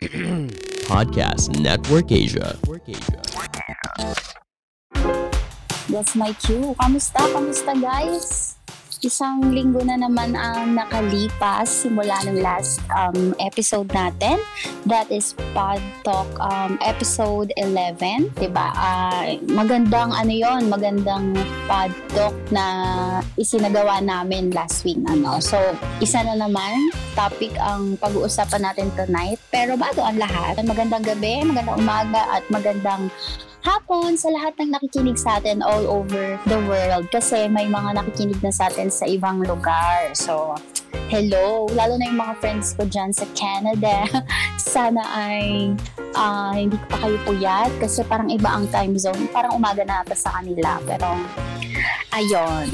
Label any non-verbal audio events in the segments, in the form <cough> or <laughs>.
<clears throat> Podcast Network Asia. That's my cue. Kamusta? Kamusta guys? Isang linggo na naman ang nakalipas simula ng last um, episode natin. That is Pod Talk um, episode 11. Diba? Uh, magandang ano yon magandang Pod Talk na isinagawa namin last week. Ano. So, isa na naman topic ang pag-uusapan natin tonight. Pero bago ang lahat, magandang gabi, magandang umaga at magandang hapon sa lahat ng nakikinig sa atin all over the world kasi may mga nakikinig na sa atin sa ibang lugar. So, hello! Lalo na yung mga friends ko dyan sa Canada. <laughs> Sana ay uh, hindi pa kayo puyat kasi parang iba ang time zone. Parang umaga na ata sa kanila. Pero, ayon,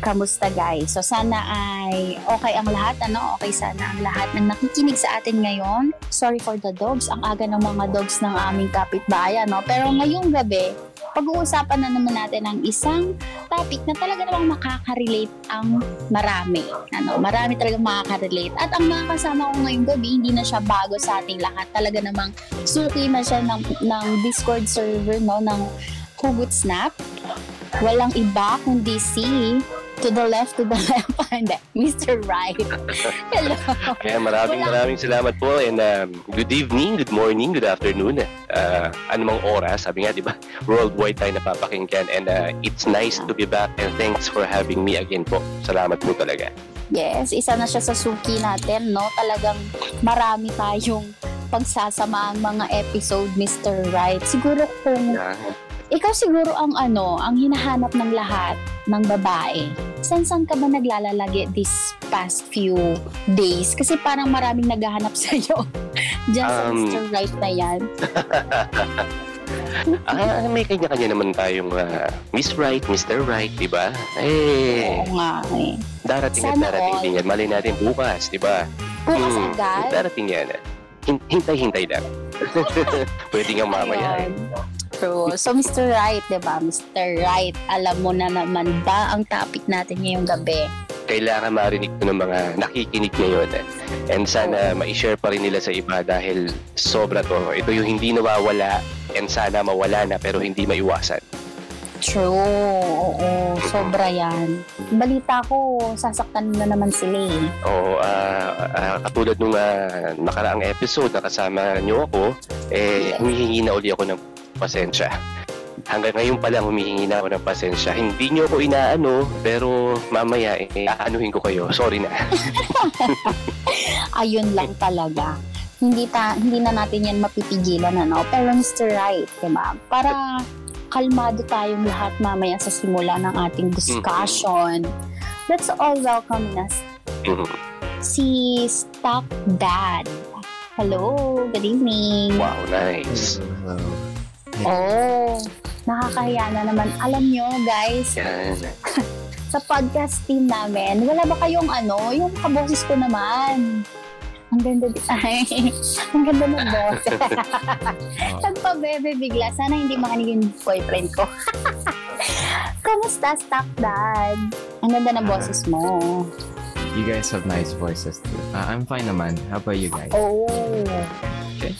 kamusta guys? So, sana ay okay ang lahat. Ano? Okay sana ang lahat ng nakikinig sa atin ngayon. Sorry for the dogs. Ang aga ng mga dogs ng aming kapitbahay. No? Pero ngayong gabi, pag-uusapan na naman natin ang isang topic na talaga namang makaka-relate ang marami. Ano, marami talaga makaka-relate. At ang mga kasama ko ngayong gabi, hindi na siya bago sa ating lahat. Talaga namang suki na siya ng, ng Discord server no, ng Hugot Snap. Walang iba kundi si to the left, to the <laughs> left. Hindi, Mr. Right. Hello. Kaya maraming Wala. maraming salamat po and um, good evening, good morning, good afternoon. Uh, anumang oras, sabi nga, di ba, worldwide tayo napapakinggan and uh, it's nice to be back and thanks for having me again po. Salamat po talaga. Yes, isa na siya sa suki natin, no? Talagang marami tayong pagsasama ang mga episode, Mr. Right. Siguro kung yeah ikaw siguro ang ano, ang hinahanap ng lahat ng babae. San san ka ba naglalalagi this past few days? Kasi parang maraming naghahanap <laughs> sa iyo. Diyan um, sa Mr. Right na yan. <laughs> ah, may kanya-kanya naman tayong uh, Miss Right, Mr. Right, di ba? Eh, Oo nga eh. Darating Sana at darating all. din yan. Mali natin bukas, di ba? Bukas hmm, agad? Darating yan. Hintay-hintay lang. <laughs> Pwede nga mamaya. Ayun. True. So, Mr. Right, di ba? Mr. Right, alam mo na naman ba ang topic natin ngayong gabi? Kailangan marinig ko ng mga nakikinig ngayon. Eh. And sana oh. ma-share pa rin nila sa iba dahil sobra to. Ito yung hindi nawawala and sana mawala na pero hindi maiwasan. True. Oo, sobra yan. Balita ko, sasaktan na naman sila eh. Oo, uh, uh, katulad nung uh, nakaraang episode na kasama niyo ako, eh, humihingi na uli ako ng pasensya. Hanggang ngayon pa lang humihingi na ako ng pasensya. Hindi nyo ako inaano, pero mamaya eh, aanuhin ko kayo. Sorry na. <laughs> Ayun lang talaga. Hindi ta hindi na natin yan mapipigilan ano. Pero Mr. Right, 'di ba? Para kalmado tayong lahat mamaya sa simula ng ating discussion. Mm-hmm. Let's all welcome us. Mm-hmm. Si Stock Dad. Hello, good evening. Wow, nice. Hello. Oh, nakakahiya na naman. Alam nyo, guys, <laughs> sa podcast team namin, wala ba kayong ano, yung kaboses ko naman? Ang ganda di <laughs> ay, ang ganda ng boss. <laughs> Nagpabebe bigla. Sana hindi makinig yung boyfriend ko. Kamusta, stock dad? Ang ganda ng boses mo. You guys have nice voices too. Uh, I'm fine naman. How about you guys? Oh. Okay.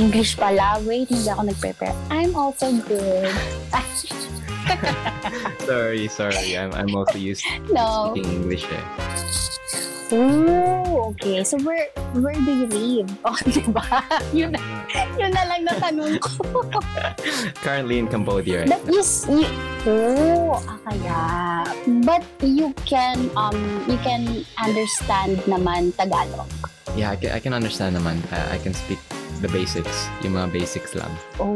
English pala. Wait, hindi ako nag-prepare. I'm also good. <laughs> sorry, sorry. I'm, I'm also used to no. speaking English eh. Oh, okay. So where where do you live? <laughs> Oh, di ba? Yun na, yun na lang natanong ko. <laughs> Currently in Cambodia right But you, you, oh, ah, kaya. But you can um you can understand naman Tagalog. Yeah, I can, I can understand naman. I, I can speak the basics. Yung mga basics lang. Oh,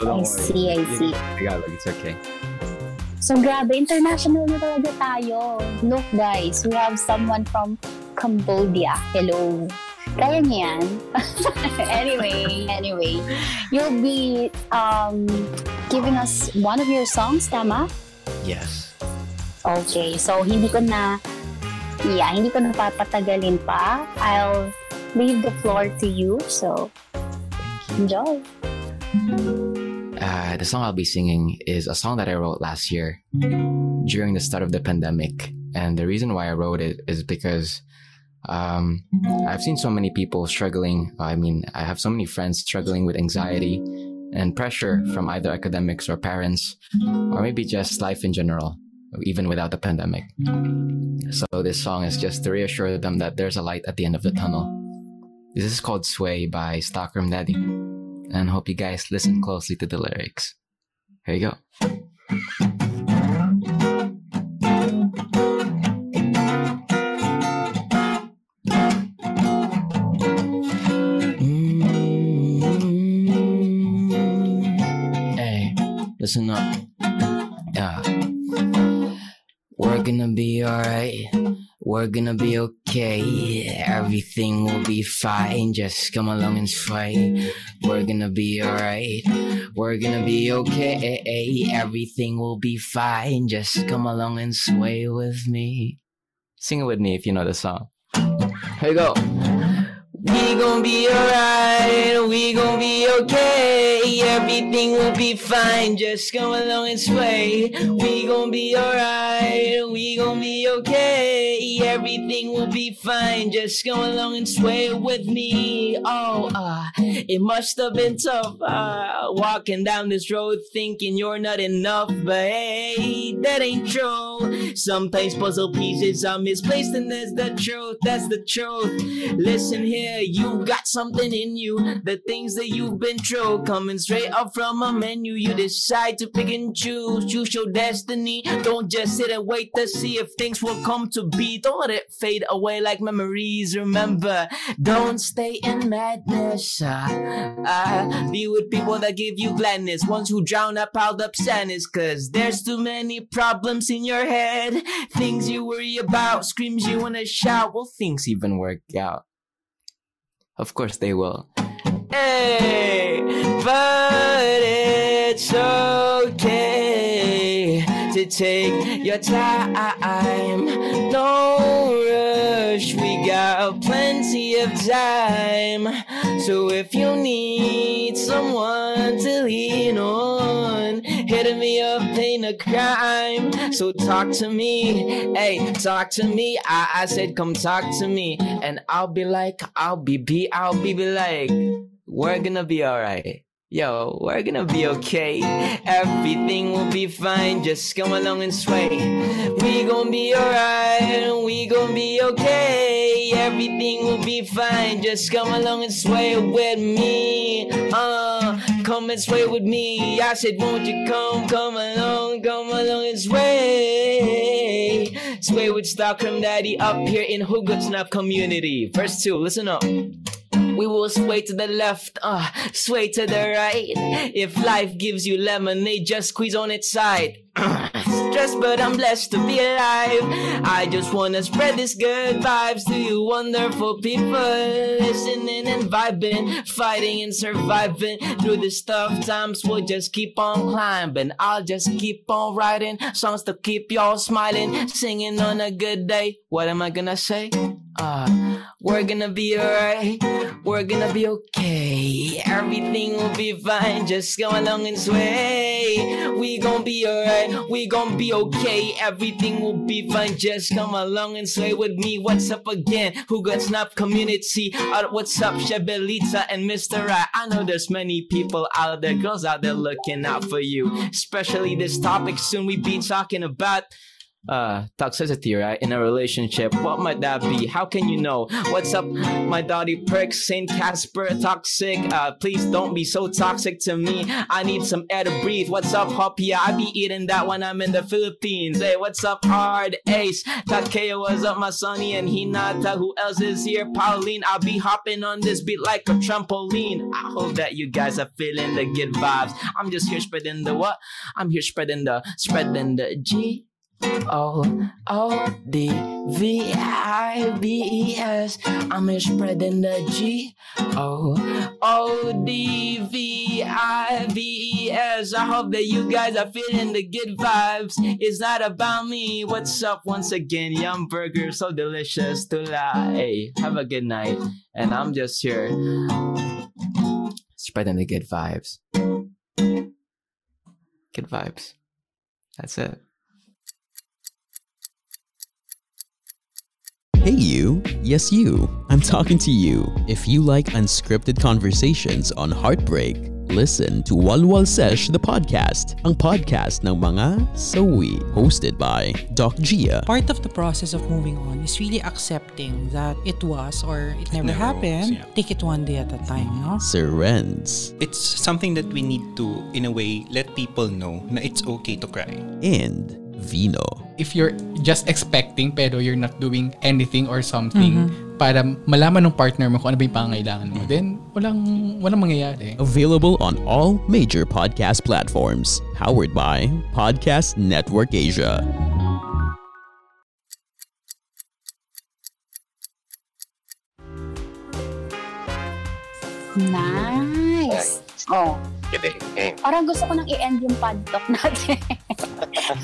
so I see, I see. Tagalog, it's okay. So grabe, international na talaga tayo. Look guys, we have someone from Cambodia. Hello. Kaya niya yan. <laughs> anyway, anyway. You'll be um, giving us one of your songs, tama? Yes. Okay, so hindi ko na, yeah, hindi ko na papatagalin pa. I'll leave the floor to you, so enjoy. Uh, the song I'll be singing is a song that I wrote last year during the start of the pandemic. And the reason why I wrote it is because Um, I've seen so many people struggling. I mean, I have so many friends struggling with anxiety and pressure from either academics or parents, or maybe just life in general, even without the pandemic. So, this song is just to reassure them that there's a light at the end of the tunnel. This is called Sway by Stockroom Daddy, and hope you guys listen closely to the lyrics. Here you go. Mm, Hey, listen up. Yeah. We're gonna be alright. We're gonna be okay. Everything will be fine. Just come along and sway. We're gonna be alright. We're gonna be okay. Everything will be fine. Just come along and sway with me. Sing it with me if you know the song. Here you go. We gon' be alright, we gon' be okay. Everything will be fine, just go along and sway. We gon' be alright, we gon' be okay. Everything will be fine, just go along and sway with me. Oh, uh, it must have been tough, uh, walking down this road thinking you're not enough, but hey, that ain't true. Sometimes puzzle pieces are misplaced, and that's the truth, that's the truth. Listen here, you got something in you. The things that you've been through, coming straight up from a menu. You decide to pick and choose, choose your destiny. Don't just sit and wait to see if things will come to be. Don't let it fade away like memories. Remember, don't stay in madness. Uh, uh, be with people that give you gladness, ones who drown out piled up sadness. Cause there's too many problems in your head, things you worry about, screams you wanna shout. Will things even work out? Of course they will. Hey, but it's okay to take your time. No rush, we got plenty of time. So if you need someone to lean on, hit me up, ain't a crime. So talk to me, hey, talk to me. I, I said, come talk to me, and I'll be like, I'll be be, I'll be, be like, we're gonna be alright. Yo, we're gonna be okay. Everything will be fine. Just come along and sway. We gon' be alright. We gon' be okay. Everything will be fine. Just come along and sway with me. Uh, come and sway with me. I said, won't you come, come along, come along and sway. Sway with Stockholm Daddy up here in Hugutsnap community. Verse 2, listen up. We will sway to the left, uh, sway to the right. If life gives you lemonade, just squeeze on its side. <clears throat> Stressed, but I'm blessed to be alive. I just wanna spread this good vibes to you wonderful people listening and vibing, fighting and surviving through this tough times. We'll just keep on climbing. I'll just keep on writing songs to keep y'all smiling, singing on a good day. What am I gonna say? Uh, we're gonna be alright. We're gonna be okay. Everything will be fine. Just go along and sway. We gon' be alright. We gon' be okay. Everything will be fine. Just come along and sway with me. What's up again? Who got snap community? Uh, what's up, Shebelita and Mr. Right? I know there's many people out there, girls out there looking out for you. Especially this topic soon we be talking about uh toxicity right in a relationship what might that be? How can you know? What's up my dotty perks saint casper toxic? Uh please don't be so toxic to me. I need some air to breathe. What's up hoppy? I be eating that when i'm in the philippines. Hey what's up hard ace? Takeo what's up my sonny and hinata who else is here? Pauline i'll be hopping on this beat like a trampoline. I hope that you guys are feeling the good vibes. I'm just here spreading the what? I'm here spreading the spreading the g O O D V I B E S. I'm spreading the G O O D V I B E S. I hope that you guys are feeling the good vibes. It's not about me. What's up once again? Yum burger, so delicious to lie. Hey, have a good night. And I'm just here spreading the good vibes. Good vibes. That's it. Hey, you. Yes, you. I'm talking to you. If you like unscripted conversations on heartbreak, listen to Walwal Sesh the podcast, ang podcast ng mga sawi, hosted by Doc Gia. part of the process of moving on is really accepting that it was or it never never was, happened. yeah. Take it one day at a time, no? Sir Renz It's something that we need to, in a way, let people know na it's okay to cry. and Vino. if you're just expecting pero you're not doing anything or something para malaman ng partner mo kung ano ba yung pangangailangan mo, then walang, walang mangyayari. Available on all major podcast platforms. Powered by Podcast Network Asia. Nice. Oh, Eh, parang gusto ko nang i-end yung pod talk natin.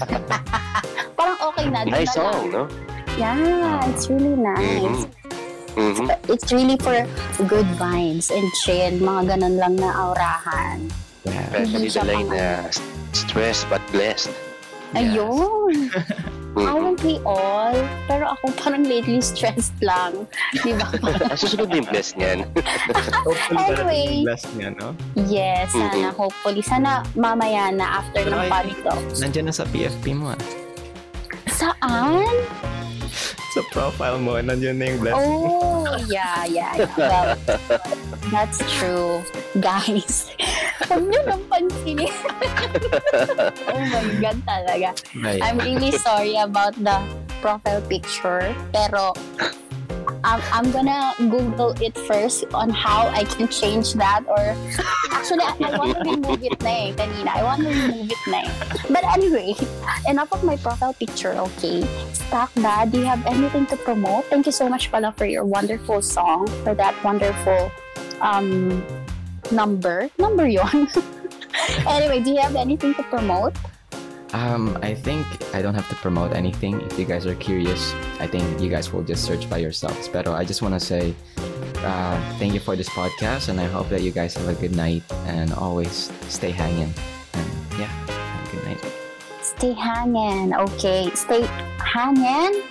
<laughs> parang okay na. nice song, no? Yeah, it's really nice. Mhm. It's really for good vibes and chill. Mga ganun lang na aurahan. Especially siya the line na stressed but blessed. Ayun. <laughs> Aren't we all? Pero ako parang lately stressed lang. <laughs> Di ba? Susunod yung blessed niyan. <laughs> Anyway. Blessed niya, no? yes, sana. Mhm. Hopefully. Sana mamaya na after ng Pero pod I- talk. Nandiyan na sa PFP mo, ah. Saan? <laughs> Sa profile mo, nandiyan na yung blessing. Oh, yeah, yeah, yeah. Well, that's true. Guys, huwag nyo nang pansinin. <laughs> oh my God talaga. Right. I'm really sorry about the profile picture. Pero, I'm, I'm gonna Google it first on how I can change that. Or, actually, I, I want to remove it na eh, kanina. I want to remove it na eh. But anyway, enough of my profile picture, okay? Stock Dad, do you have anything to promote? Thank you so much pala for your wonderful song, for that wonderful um number. Number yon. <laughs> anyway, do you have anything to promote? Um, I think I don't have to promote anything. If you guys are curious, I think you guys will just search by yourselves. But I just want to say uh, thank you for this podcast, and I hope that you guys have a good night and always stay hanging. And yeah, have a good night. Stay hanging, Okay. Stay hanging.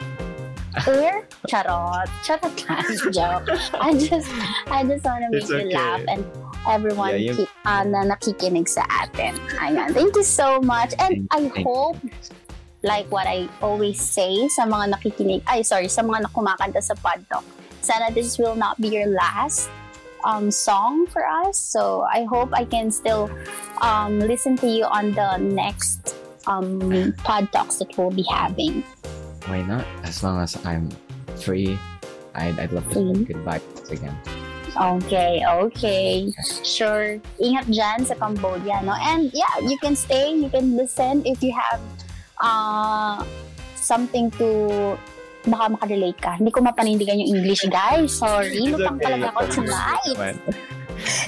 Here? Charot. Charot lang. Joke. I just, I just want to make It's you laugh and everyone Yeah, you- keep, uh, na nakikinig sa atin. Ayan. Thank you so much. And I Thank- hope, like what I always say sa mga nakikinig, ay sorry, sa mga nakumakanta sa pod talk, sana this will not be your last um, song for us. So I hope I can still um, listen to you on the next um, pod talks that we'll be having. Why not? As long as I'm free, I'd, I'd love to Free? goodbye again. Okay, okay. Sure. Ingat dyan sa Cambodia, no? And yeah, you can stay, you can listen if you have uh, something to baka makarelate ka. Hindi ko mapanindigan yung English, guys. Sorry, lupang talaga ako tonight.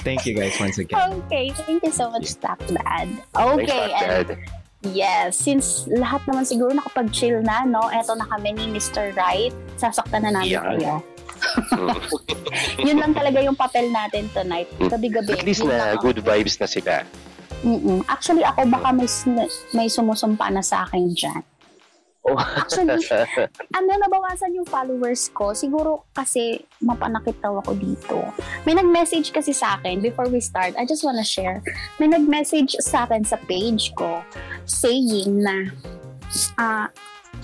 Thank you guys once again. Okay, thank you so much, Stack Dad. Thanks, Okay, and Dad. Yes, since lahat naman siguro nakapag-chill na, no? Eto na kami ni Mr. Right. Sasaktan na namin Yeah. kayo. Mm. <laughs> Yun lang talaga yung papel natin tonight. Gabi-gabi. At least na good vibes na sila. Mm-mm. Actually, ako baka may, may sumusumpa na sa akin dyan. Oh. Actually, <laughs> ano, nabawasan yung followers ko. Siguro kasi mapanakit daw ako dito. May nag-message kasi sa akin before we start. I just wanna share. May nag-message sa akin sa page ko saying na ah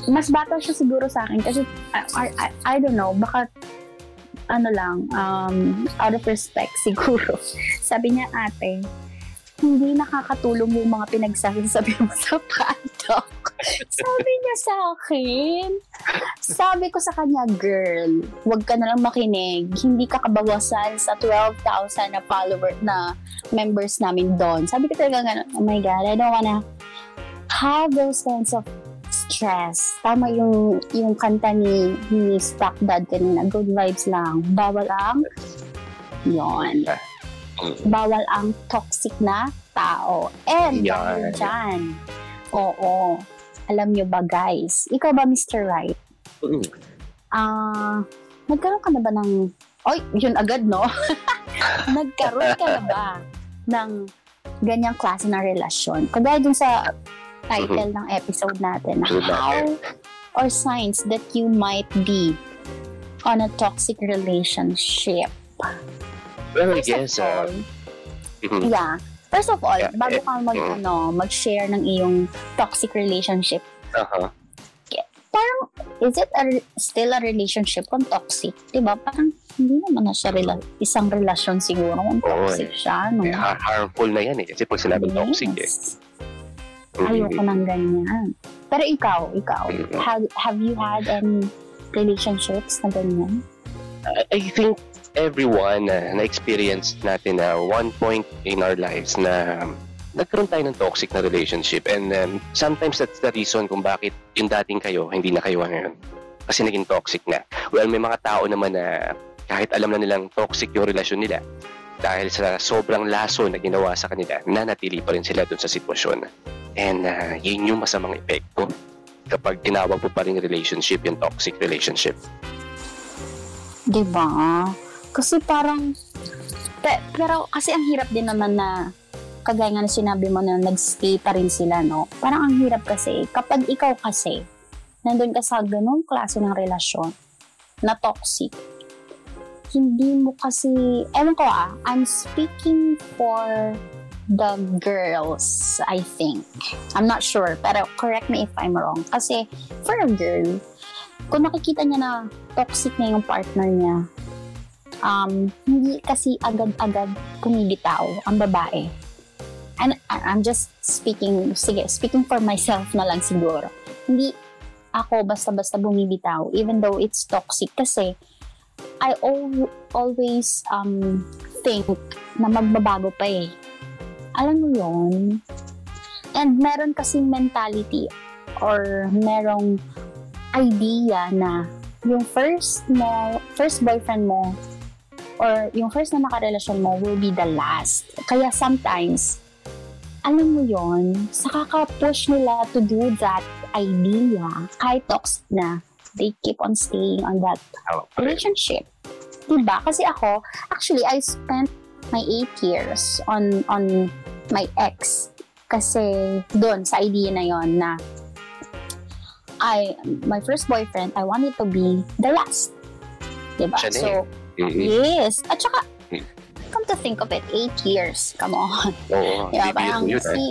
mas bata siya siguro sa akin kasi I, I, I, I don't know, baka ano lang, um, out of respect <laughs> siguro. Sabi niya, ate, hindi nakakatulong yung mga pinagsasabi mo sa paddock. <laughs> Sabi niya sa akin. Sabi ko sa kanya, girl, huwag ka na lang makinig. Hindi ka kabawasan sa 12,000 na follower na members namin doon. Sabi ko talaga oh my God, I don't wanna have those kinds of stress. Tama yung yung kanta ni, ni Stock Dad kanina, good vibes lang. Bawal ang yon bawal ang toxic na tao. And Yan. dyan, oo, alam nyo ba guys, ikaw ba Mr. Right? Ah, nagkaroon ka na ba ng, oy, yun agad no? <laughs> nagkaroon ka na ba ng ganyang klase na relasyon? Kagaya dun sa title ng episode natin, How or Signs That You Might Be on a toxic relationship? Well, I First guess, of all, uh, yeah. First of all, Yeah, bago eh, ka mag, mm. ano, mag-share ng iyong toxic relationship, uh-huh. parang, is it a, still a relationship kung toxic? Diba? Parang, hindi naman na siya rela- isang relasyon siguro kung Oo, toxic siya, no? Eh, har- harmful na yan eh. Kasi pag sinabing toxic eh. Ayoko ng ganyan. Pero ikaw, ikaw, Mm. have, have you had any relationships na ganyan? I I think everyone uh, na-experience natin na one point in our lives na nagkaroon tayo ng toxic na relationship and um, sometimes that's the reason kung bakit yung dating kayo, hindi na kayo ngayon. Kasi naging toxic na. Well, may mga tao naman na kahit alam na nilang toxic yung relasyon nila, dahil sa sobrang laso na ginawa sa kanila, nanatili pa rin sila dun sa sitwasyon. And uh, yun yung masamang epekto kapag tinawag mo pa rin relationship, yung toxic relationship. Diba? Kasi parang, pe- pero kasi ang hirap din naman na, kagaya nga na sinabi mo na nag-stay pa rin sila, no? Parang ang hirap kasi, kapag ikaw kasi, nandun ka sa ganung klase ng relasyon, na toxic, hindi mo kasi, ewan ko ah, I'm speaking for the girls, I think. I'm not sure, pero correct me if I'm wrong. Kasi, for a girl, kung nakikita niya na toxic na yung partner niya, um, hindi kasi agad-agad pumibitaw ang babae. And I'm just speaking, sige, speaking for myself na lang siguro. Hindi ako basta-basta bumibitaw, even though it's toxic. Kasi, I al- always um, think na magbabago pa eh. Alam mo yon And meron kasing mentality or merong idea na yung first mo, first boyfriend mo or yung first na nakarelasyon mo will be the last. Kaya sometimes, alam mo yon sa kaka-push nila to do that idea, kahit toxic na, they keep on staying on that relationship. Diba? Kasi ako, actually, I spent my eight years on on my ex. Kasi doon, sa idea na yon na I, my first boyfriend, I wanted to be the last. Diba? Siya So, Mhm. yes. At saka, Hmm. come to think of it, eight years. Come on. <laughs> Oo, Diba? Parang yun, eh. si,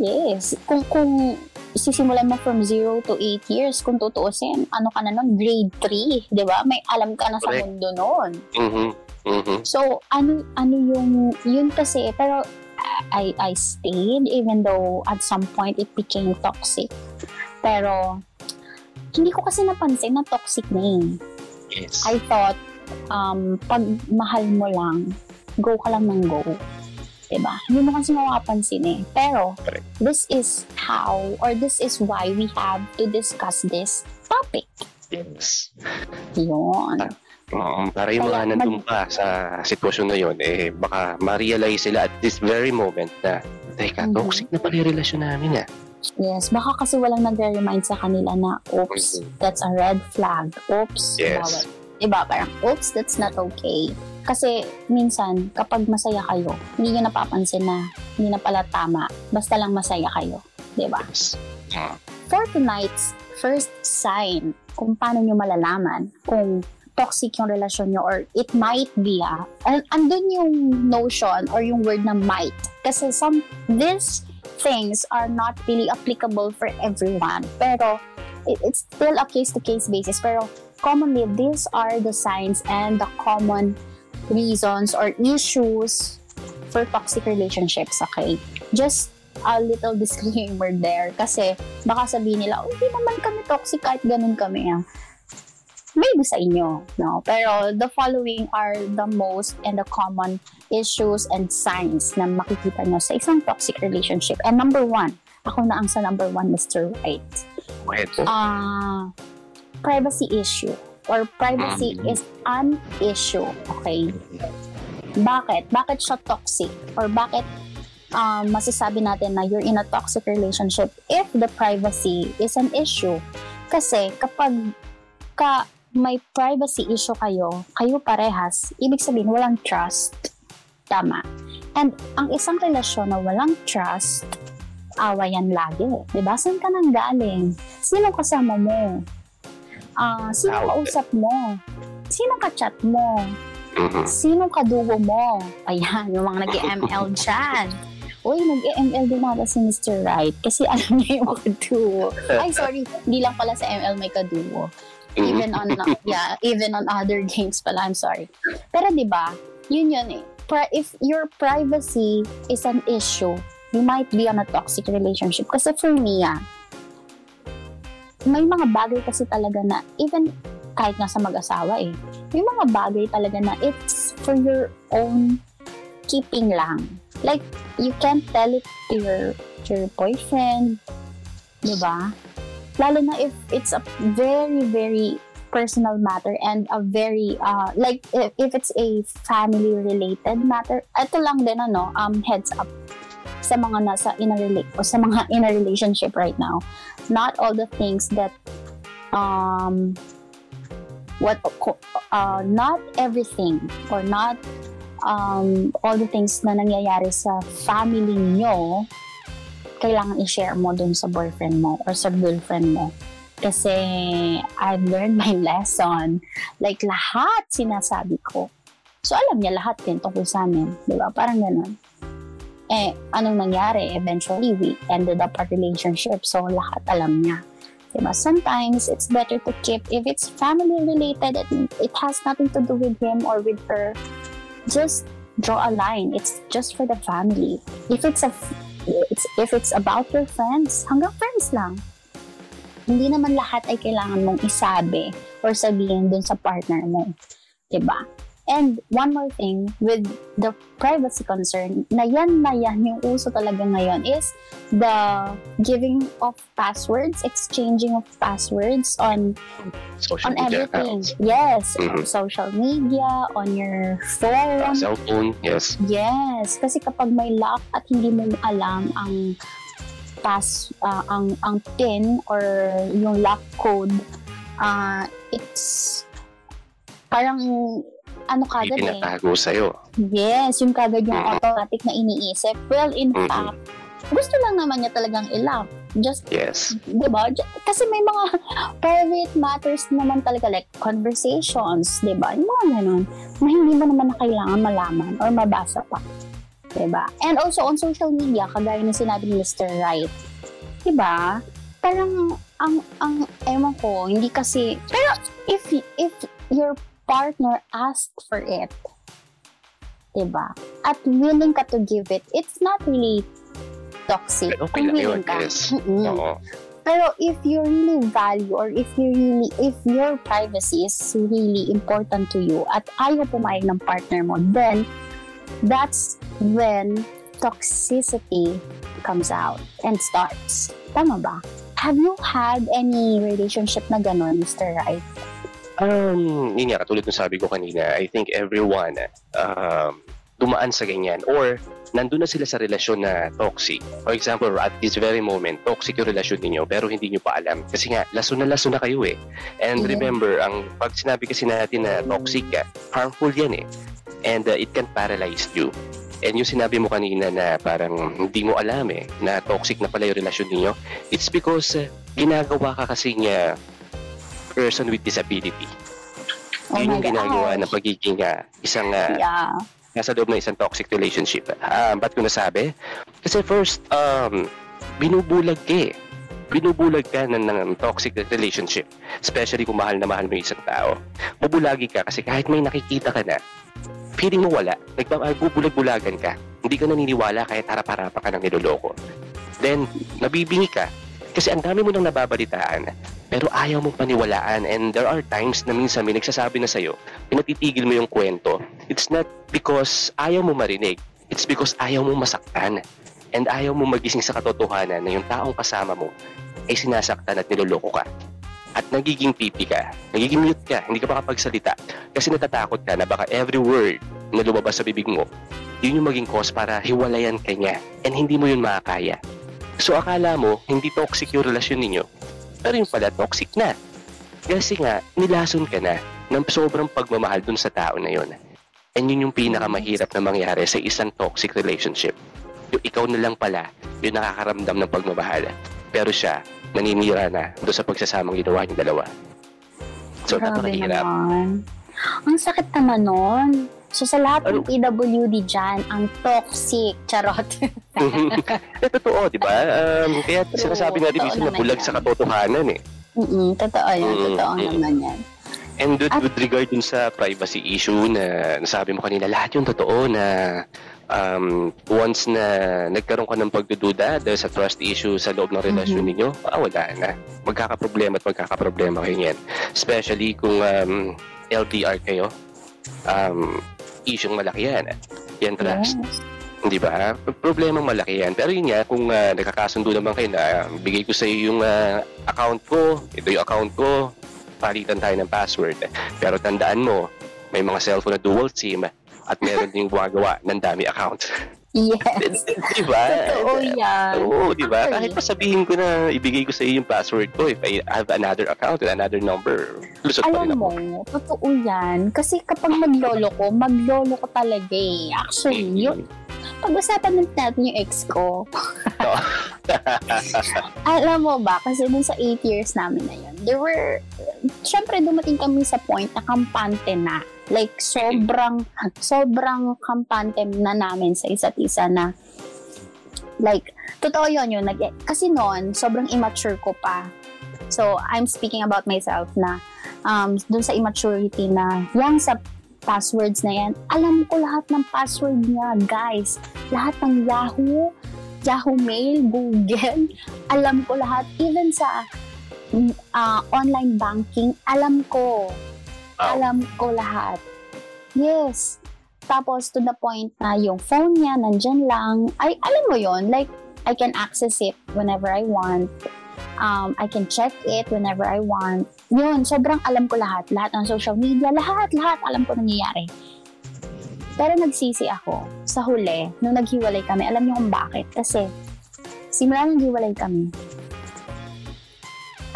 yes. Kung, kung sisimulan mo from zero to eight years, kung tutuusin, ano ka na nun, grade 3, di ba? May alam ka na sa Correct. mundo nun. Mhm. Mhm. So, ano, ano yung, yun kasi, pero I, I stayed even though at some point it became toxic. Pero, hindi ko kasi napansin na toxic na eh. Yes. I thought, um, pag mahal mo lang, go ka lang ng go. Diba? Hindi mo kasi makapansin eh. Pero, Correct. this is how, or this is why we have to discuss this topic. Yes. Yun. Oo, para yung Kaya mga nandun pa sa sitwasyon na yun, eh, baka ma-realize sila at this very moment na, teka, Mhm. toxic na pala yung relasyon namin ah. Yes, baka kasi walang nagre-remind sa kanila na, oops, Mhm. that's a red flag. Oops, Yes. bawal. Diba? Parang, oops, that's not okay. Kasi minsan, kapag masaya kayo, hindi nyo napapansin na hindi na pala tama. Basta lang masaya kayo. Diba? Yes. Ah, For tonight's first sign, kung paano nyo malalaman kung toxic yung relasyon nyo or it might be ah. And, andun yung notion or yung word na might. Kasi some, these things are not really applicable for everyone. Pero, it, it's still a case-to-case basis. Pero, commonly, these are the signs and the common reasons or issues for toxic relationships, okay? Just a little <laughs> disclaimer there kasi baka sabihin nila, oh, hindi naman kami toxic kahit ganun kami. Ah. Maybe sa inyo, no? Pero the following are the most and the common issues and signs na makikita nyo sa isang toxic relationship. And number one, ako na ang sa number one, Mr. Right. pwede. Ah, privacy issue or privacy Mm. is an issue, okay? Bakit? Bakit siya toxic? Or bakit um, masasabi natin na you're in a toxic relationship if the privacy is an issue? Kasi kapag ka may privacy issue kayo, kayo parehas, ibig sabihin walang trust. Tama. And ang isang relasyon na walang trust, awayan lagi. Diba? Saan ka nang galing? Sino kasama mo? Ah, sino kausap mo? Sino ka-chat mo? Mhm. Sino kadugo mo? Ayan, yung mga nag-ML <laughs> dyan. Uy, nag-ML din ata si Mr. Right kasi alam niya yung kadugo. Ay, sorry. Hindi lang pala sa ML may kadugo. Mhm. Even on, yeah, even on other <laughs> games pala, I'm sorry. Pero di ba yun yun eh. Pri- if your privacy is an issue, you might be on a toxic relationship. Kasi for me, ah, may mga bagay kasi talaga na, even kahit nga sa mag-asawa eh, may mga bagay talaga na it's for your own keeping lang. Like, you can't tell it to your, to your boyfriend, di ba? Lalo na if it's a very, very personal matter and a very, uh, like, if, if it's a family-related matter, ito lang din, ano, um, heads up sa mga nasa in a rela- o sa mga in a relationship right now. Not all the things that um what uh, not everything or not um, all the things na nangyayari sa family nyo kailangan i-share mo dun sa boyfriend mo or sa girlfriend mo. Kasi I've learned my lesson. Like, lahat sinasabi ko. So, alam niya lahat din tungkol sa amin. Di ba? Parang ganun. Eh, anong nangyari? Eventually, we ended up our relationship. So, lahat alam niya. Diba? Sometimes, it's better to keep, if it's family related, it, it has nothing to do with him or with her, just draw a line. It's just for the family. If it's a, it's, if it's about your friends, hanggang friends lang. Hindi naman lahat ay kailangan mong isabi or sabihin dun sa partner mo. Diba? And one more thing with the privacy concern, na yan na yan yung uso talaga ngayon is the giving of passwords, exchanging of passwords on Social on media everything. accounts. Yes, Mhm. on social media, on your phone. Cellphone, yes. Yes, kasi kapag may lock at hindi mo alam ang pass ah, ang ang pin or yung lock code, ah it's parang ano kagad eh. Itinatago sa'yo. Yes, yung kagad yung Mhm. automatic na iniisip. Well, in Mhm. fact, gusto lang naman niya talagang i-lock. Just Yes. di ba? Kasi may mga <laughs> private matters naman talaga like conversations, di ba? Yung mga ganun na hindi mo naman na kailangan malaman or mabasa pa. Di ba? And also on social media, kagaya ng sinabi ni Mr. Right, di ba? Parang ang ang ewan ko, hindi kasi pero if if your partner asked for it, di ba? At willing ka to give it, it's not really toxic. Okay Kung willing ka. yes. Mm-mm. Oo. Pero if you really value or if you really, if your privacy is really important to you at ayaw pumayag ng partner mo, then that's when toxicity comes out and starts. Tama ba? Have you had any relationship na gano'n, Mr. Right? Um, yun nga, katulad ng sabi ko kanina, I think everyone um, dumaan sa ganyan or nandun na sila sa relasyon na toxic. For example, at this very moment, toxic yung relasyon ninyo pero hindi nyo pa alam. Kasi nga, laso na laso na kayo eh. And Yeah. remember, ang pag sinabi kasi natin na toxic ka, harmful yan eh. And uh, it can paralyze you. And yung sinabi mo kanina na parang hindi mo alam eh, na toxic na pala yung relasyon ninyo, it's because uh, ginagawa ka kasi niya person with disability. Oh Yun yung ginagawa ng pagiging ah, isang ah, Yeah. nasa loob ng isang toxic relationship. Ah, ba't ko nasabi? Kasi first, um, binubulag ka eh. Binubulag ka ng, ng toxic relationship. Especially kung mahal na mahal mo yung isang tao. Bubulagi ka kasi kahit may nakikita ka na, feeling mo wala. Nagbubulag-bulagan ka. Hindi ka naniniwala kahit harap-harapan ka ng niloloko. Then, nabibingi ka kasi ang dami mo nang nababalitaan pero ayaw mong paniwalaan. And there are times na minsan may nagsasabi na sa'yo pinatitigil mo yung kwento. It's not because ayaw mo marinig it's because ayaw mo masaktan. And ayaw mo magising sa katotohanan na yung taong kasama mo ay sinasaktan at niloloko ka. At nagiging pipi ka nagiging mute ka hindi ka makapagsalita. Kasi natatakot ka na baka every word na lumabas sa bibig mo yun yung maging cause para hiwalayan ka niya. And hindi mo yun makakaya So akala mo, hindi toxic yung relasyon ninyo. Pero yung pala, toxic na. Kasi nga, nilason ka na ng sobrang pagmamahal dun sa tao na yun. And yun yung pinakamahirap na mangyari sa isang toxic relationship. Yung ikaw na lang pala, yung nakakaramdam ng pagmamahal. Pero siya, naninira na doon sa pagsasamang ginawa yung dalawa. So, Grabe napakahirap. naman. Ang sakit naman nun. So sa lahat ng Ano? PWD dyan, ang toxic, charot. <laughs> Eh, totoo, di ba? Um, kaya True. sinasabi natin minsan nabulag yan. sa katotohanan eh. Mm-mm, totoo yan, Mm, totoo naman yan. And with, At- with regard dun sa privacy issue na nasabi mo kanina, lahat yung totoo na um, once na nagkaroon ka ng pagdududa dahil sa trust issue sa loob ng relasyon Mhm. ninyo, ah, wala na. Magkakaproblema at magkakaproblema kayo yan. Especially kung um, LDR kayo, um, issue malaki yan. Yan trust. Yes. Di ba? Problema malaki yan. Pero yun nga, kung ah, nakakasundo naman kayo na ah, bigay ko sa iyo yung ah, account ko, ito yung account ko, palitan tayo ng password. Pero tandaan mo, may mga cellphone na dual SIM at meron <laughs> ding gumagawa ng dami account. Yes. <laughs> di ba? Totoo yan. Oo, di ba? Kahit pa sabihin ko na ibigay ko sa iyo yung password ko, if I have another account with another number, lusot pa rin Alam ako. mo, totoo yan. Kasi kapag maglolo ko, maglolo ko talaga eh. Actually, yun, pag-usapan natin yung ex ko. <laughs> Alam mo ba, kasi dun sa 8 years namin na yun, there were, syempre dumating kami sa point na kampante na. Like, sobrang, sobrang kampante na namin sa isa't isa na, like, totoo yun yun. Nag, kasi noon, sobrang immature ko pa. So, I'm speaking about myself na, um, dun sa immaturity na, yang sa passwords na yan, alam ko lahat ng password niya, guys. Lahat ng Yahoo, Yahoo Mail, Google, <laughs> alam ko lahat. Even sa ah, online banking, alam ko. Wow. Alam ko lahat. Yes. Tapos to the point na yung phone niya nandyan lang. Ay, alam mo yon like, I can access it whenever I want. Um, I can check it whenever I want. Yun, sobrang alam ko lahat. Lahat ng social media, lahat, lahat alam ko nangyayari. Pero nagsisi ako sa huli, nung naghiwalay kami. Alam niyo kung bakit? Kasi, simula nung naghiwalay kami,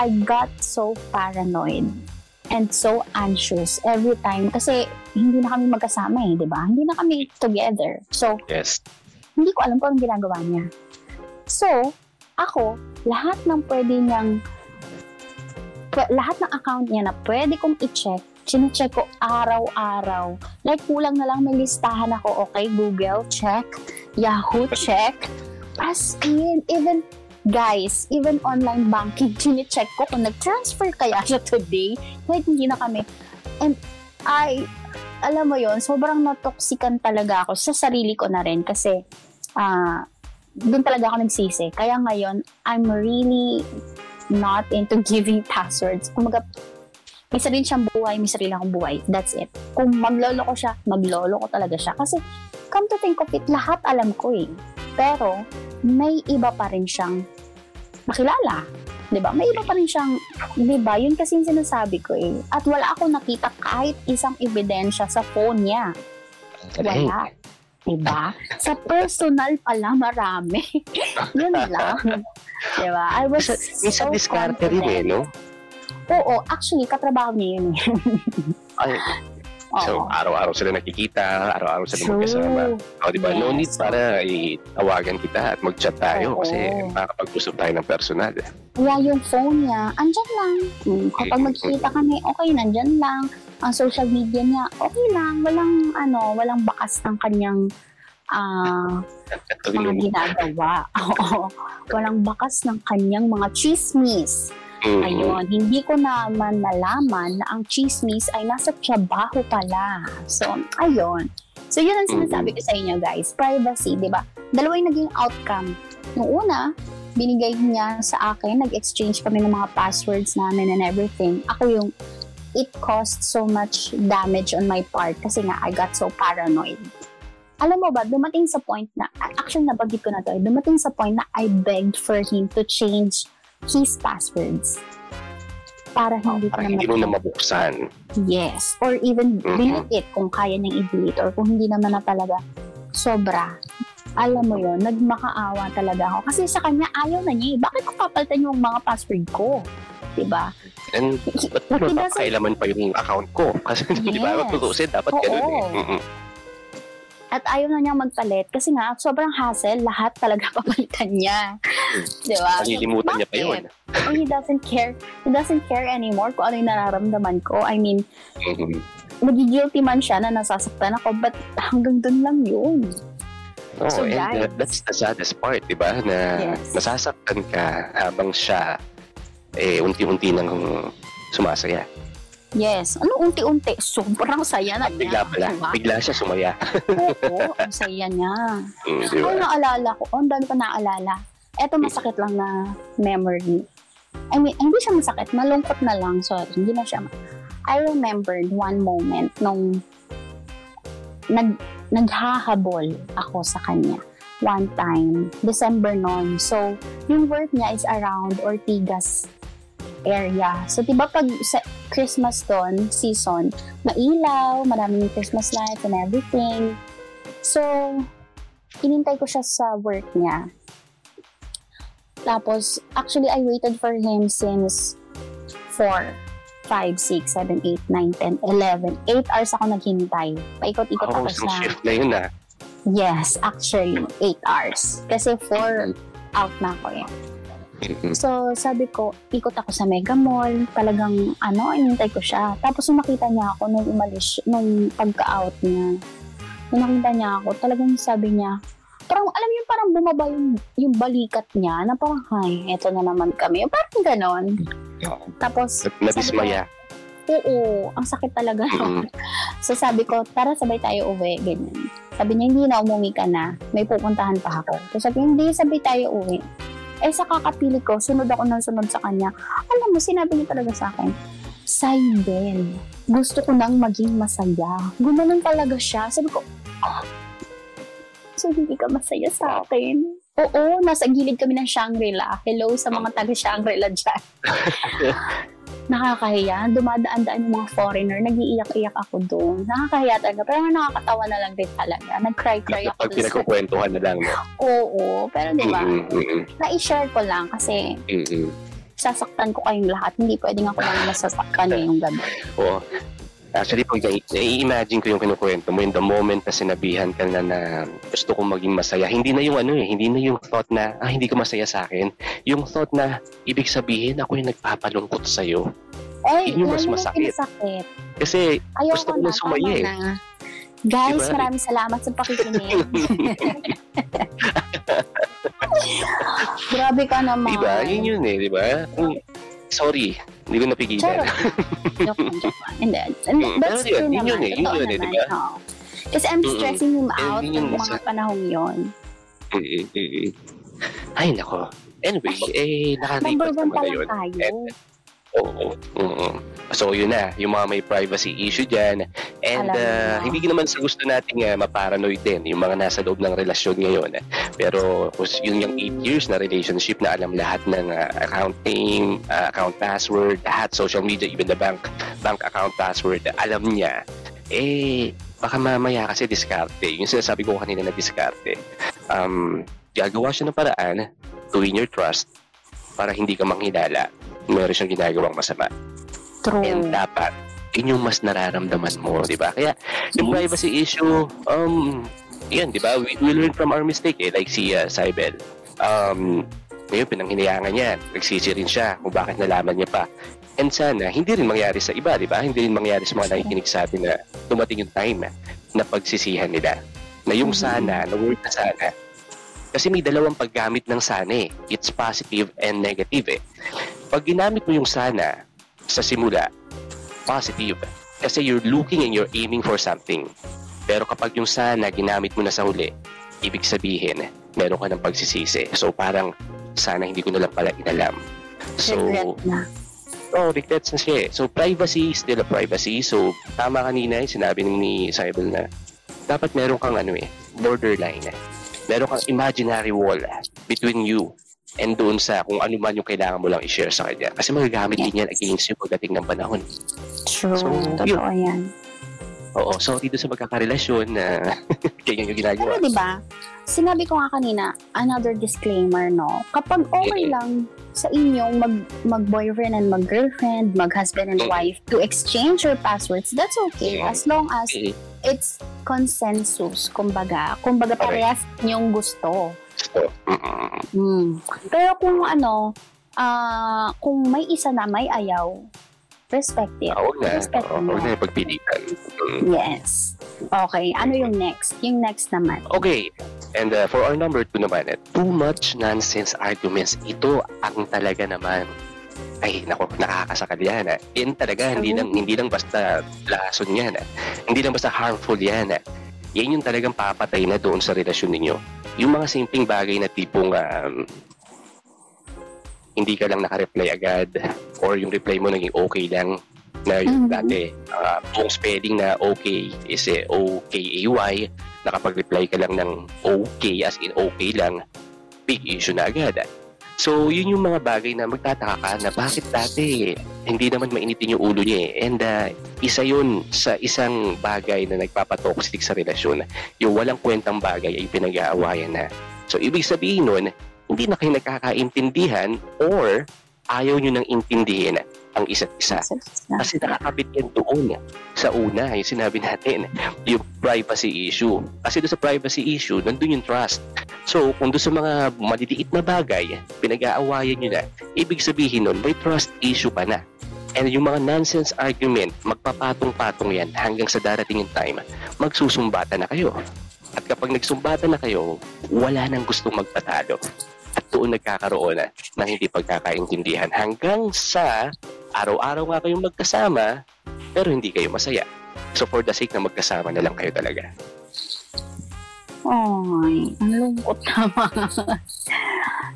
I got so paranoid and so anxious every time kasi hindi na kami magkasama eh, di ba? Hindi na kami together. So, Yes. hindi ko alam kung anong ginagawa niya. So, ako, lahat ng pwede niyang, lahat ng account niya na pwede kong i-check, chine-check ko araw-araw. Like, kulang na lang may listahan ako. Okay, Google, check. Yahoo, <laughs> check. As in, even, guys, even online banking, chine-check ko kung nag-transfer kaya siya today. Kahit hindi na kami. And I, alam mo yon sobrang natoksikan talaga ako sa sarili ko na rin kasi ah doon talaga ako nagsisi. Kaya ngayon, I'm really not into giving passwords. Kumaga, may sarili siyang buhay, may sarili akong buhay. That's it. Kung maglolo ko siya, maglolo ko talaga siya. Kasi, come to think of it, lahat alam ko eh. Pero, may iba pa rin siyang makilala. 'Di ba? May iba pa rin siyang, 'di ba? Yun kasi yung sinasabi ko eh. At wala akong nakita kahit isang ebidensya sa phone niya. Wala. Diba? Sa personal pala, marami. <laughs> Yun lang. Diba? I was Minsan, minsan so diskarte rin eh, no? Oo, actually, katrabaho niya yun eh. Ay, so, araw-araw sila nakikita, araw-araw sila True. magkasama. O, di ba? No Yes. need para itawagan kita at mag-chat tayo Oo. kasi makakapag-usap tayo ng personal. Kaya yung phone niya, andyan lang. Hmm, Kapag magkikita kami, okay, nandyan lang. Ang social media niya, okay lang. Walang, ano, walang bakas ng kanyang ah mga ginagawa. <laughs> Oo. Walang bakas ng kanyang mga chismis. Mhm. Ayun, hindi ko naman nalaman na ang chismis ay nasa trabaho pala. So, ayun. So, yun ang sinasabi ko sa inyo, guys. Privacy, di ba? Dalawa yung naging outcome. Nung una, binigay niya sa akin, nag-exchange kami ng mga passwords namin and everything. Ako yung, it caused so much damage on my part kasi nga, I got so paranoid. Alam mo ba, dumating sa point na, actually nabanggit ko na to, eh, dumating sa point na I begged for him to change his passwords para hindi ko Para na hindi mo na mabuksan. Yes. Or even Mhm. delete it kung kaya niyang i-delete or kung hindi naman na talaga sobra. Alam mo yon nagmakaawa talaga ako. Kasi sa kanya, ayaw na niya eh. Bakit ko papalitan yung mga password ko? Diba? And ba't mo He doesn't- napakailaman pa yung account ko? Kasi <laughs> di ba, Yes. matutusin, dapat Oo. ganun eh. Mhm. At ayaw na niyang magpalit kasi nga, sobrang hassle, lahat talaga <laughs> papalitan niya. Diba? Malilimutan niya pa yun. And he doesn't care. He doesn't care anymore kung ano yung nararamdaman ko. I mean, Mhm. nagigilty man siya na nasasaktan ako, but hanggang dun lang yun. Oh, So, and uh, guys- that's the saddest part, di ba? Na Yes. nasasaktan ka habang siya eh unti-unti nang sumasaya. Yes. Ano unti-unti? Sobrang saya na At bigla niya. pala, Diba? bigla siya sumaya. Oo, ang saya niya. Mm, di ba? Ako naalala ko, oh, ang dami ko naalala. Eto masakit lang na memory. I mean, hindi siya masakit, malungkot na lang, sorry, hindi na siya. ma- I remembered one moment nung nag, naghahabol ako sa kanya. One time, December noon. So, yung work niya is around Ortigas area. So, di ba pag sa Christmas doon, season, mailaw, maraming Christmas lights and everything. So, inintay ko siya sa work niya. Tapos, actually, I waited for him since 4, 5, 6, 7, 8, 9, 10, 11. 8 hours ako naghintay. Paikot-ikot Oh, ako sa... shift na yun ah. Yes, actually, 8 hours. Kasi 4 out na ako eh. So, sabi ko, ikot ako sa Mega Mall. Talagang, ano, inintay ko siya. Tapos, nung nakita niya ako, nung umalis, nung pagka-out niya, nung nakita niya ako, talagang sabi niya, parang, alam niyo, parang bumaba yung, yung balikat niya, na parang, ay, eto na naman kami. Parang ganon. Tapos, Na- Nadismaya. oo, ang sakit talaga. Mm. <laughs> So sabi ko, tara sabay tayo uwi, ganyan. Sabi niya, hindi na, umuwi ka na. May pupuntahan pa ako. So sabi niya, hindi, sabay tayo uwi. Eh sa kakapili ko, sunod ako ng sunod sa kanya. Alam mo, sinabi niya talaga sa akin, Saibel, gusto ko nang maging masaya. Gumanon talaga siya. Sabi ko, ah, so hindi ka masaya sa akin? Oo, nasa gilid kami ng Shangri-La. Hello sa mga taga Shangri-La dyan. <laughs> nakakahiya. Dumadaan-daan yung mga foreigner. Nag-iiyak-iyak ako doon. Nakakahiya talaga. Pero nakakatawa na lang din talaga. Nag-cry-cry ako Pag pinagkukwentuhan na lang. No? Oo. Pero di ba, mm-mm, na-share ko lang kasi mm-mm. sasaktan ko kayong lahat. Hindi pwedeng ako lang masasaktan ngayong gabi. <laughs> Oo. Actually, pag nai- nai-imagine ko yung kinukwento mo, in the moment na sinabihan ka na na gusto kong maging masaya, hindi na yung ano eh, hindi na yung thought na, ah, hindi ka masaya sa akin. Yung thought na, ibig sabihin, ako yung nagpapalungkot sa'yo. Ay, Yun yung mas masakit. pinasakit. Kasi, Ayoko Gusto ko na, sumaya eh. na. Guys, Diba? maraming salamat sa pakikinig. <laughs> <laughs> Grabe ka naman. diba, yun yun eh, diba? Sorry, hindi ko napigilan. <laughs> Lang, lang. Hindi. And Mm, yun, true yun naman. yun eh, yun Totoo yun eh, naman. diba? Kasi I'm stressing him And out yun ng yung mga panahong yon. Ay, nako. Anyway, eh, Number nakalipas one naman pa na lang yun. tayo. Oo. oo. So, yun na. Yung mga may privacy issue dyan. And Alam uh, hindi naman sa gusto nating uh, maparanoid din yung mga nasa loob ng relasyon ngayon. Pero kung yun yung 8 years na relationship na alam lahat ng uh, account name, uh, account password, lahat, social media, even the bank bank account password, alam niya. Eh, baka mamaya kasi diskarte. Yung sinasabi ko kanina na diskarte. Um, gagawa siya ng paraan to win your trust para hindi ka manghilala meron siyang ginagawang masama. True. And dapat, yun yung mas nararamdaman mo, di ba? Kaya, yung privacy issue, um, yan, di ba? We, we learn from our mistake, eh. Like si uh, Saibel. Um, ngayon, pinanghinayangan niya. Nagsisi rin siya kung bakit nalaman niya pa. And sana, hindi rin mangyari sa iba, di ba? Hindi rin mangyari sa mga nakikinig sa atin na dumating yung time na pagsisihan nila. Na yung sana, na word na sana, kasi may dalawang paggamit ng sana eh. It's positive and negative eh. Pag ginamit mo yung sana sa simula, positive. Kasi you're looking and you're aiming for something. Pero kapag yung sana ginamit mo na sa huli, ibig sabihin, meron ka ng pagsisisi. So parang, sana hindi ko na lang pala inalam. So, Regret na. Oh, regrets na siya eh. So, privacy is still a privacy. So, tama kanina yung sinabi ni Cybel na dapat meron kang ano eh, borderline. Meron kang imaginary wall between you and doon sa kung ano man yung kailangan mo lang i-share sa kanya. Kasi magagamit din yan against you pagdating ng panahon. True. So, Totoo yan. Oo, sorry doon sa magkakarelasyon na <laughs> ganyan yung Pero ginagawa. di ba, sinabi ko nga kanina, another disclaimer, no? Kapag okay lang sa inyong mag, mag-boyfriend and mag-girlfriend, mag-husband and wife, to exchange your passwords, that's okay. As long as. It's consensus, kumbaga. Kumbaga, parehas niyong gusto. Hmm. Pero kung ano, ah kung may isa na may ayaw, Respect it. Ah, Huwag na. Respect. Huwag na yung pagpilitan. Mm. Yes. Okay, ano yung next? Yung next naman. Okay. And uh, for our number two naman, eh, too much nonsense arguments. Ito ang talaga naman ay nako nakakasakal yan eh. yan talaga hindi lang hindi lang basta lason yan eh. hindi lang basta harmful yan eh. yan yung talagang papatay na doon sa relasyon ninyo yung mga simpleng bagay na tipong um, hindi ka lang nakareply agad or yung reply mo naging okay lang na yung Mhm. dati uh, buong spelling na okay is eh, O-K-A-Y nakapag-reply ka lang ng okay as in okay lang big issue na agad So, yun yung mga bagay na magtataka ka na bakit dati hindi naman mainitin yung ulo niya eh. And uh, isa yun sa isang bagay na nagpapatoxic sa relasyon. Yung walang kwentang bagay ay pinag-aawayan na. So, ibig sabihin nun, hindi na kayo nagkakaintindihan or ayaw nyo nang intindihin ang isa't isa. Kasi nakakapit yan doon sa una, yung sinabi natin, yung privacy issue. Kasi doon sa privacy issue, nandun yung trust. So, kung doon sa mga maliliit na bagay, pinag-aawayan nyo na, ibig sabihin nun, may trust issue pa na. And yung mga nonsense argument, magpapatong-patong yan hanggang sa darating yung time, magsusumbata na kayo. At kapag nagsumbata na kayo, wala nang gustong magpatalo. Doon nagkakaroon na ng hindi pagkakaintindihan hanggang sa araw-araw nga kayong magkasama, pero hindi kayo masaya. So for the sake na magkasama na lang kayo talaga. Ay, ang lungkot naman.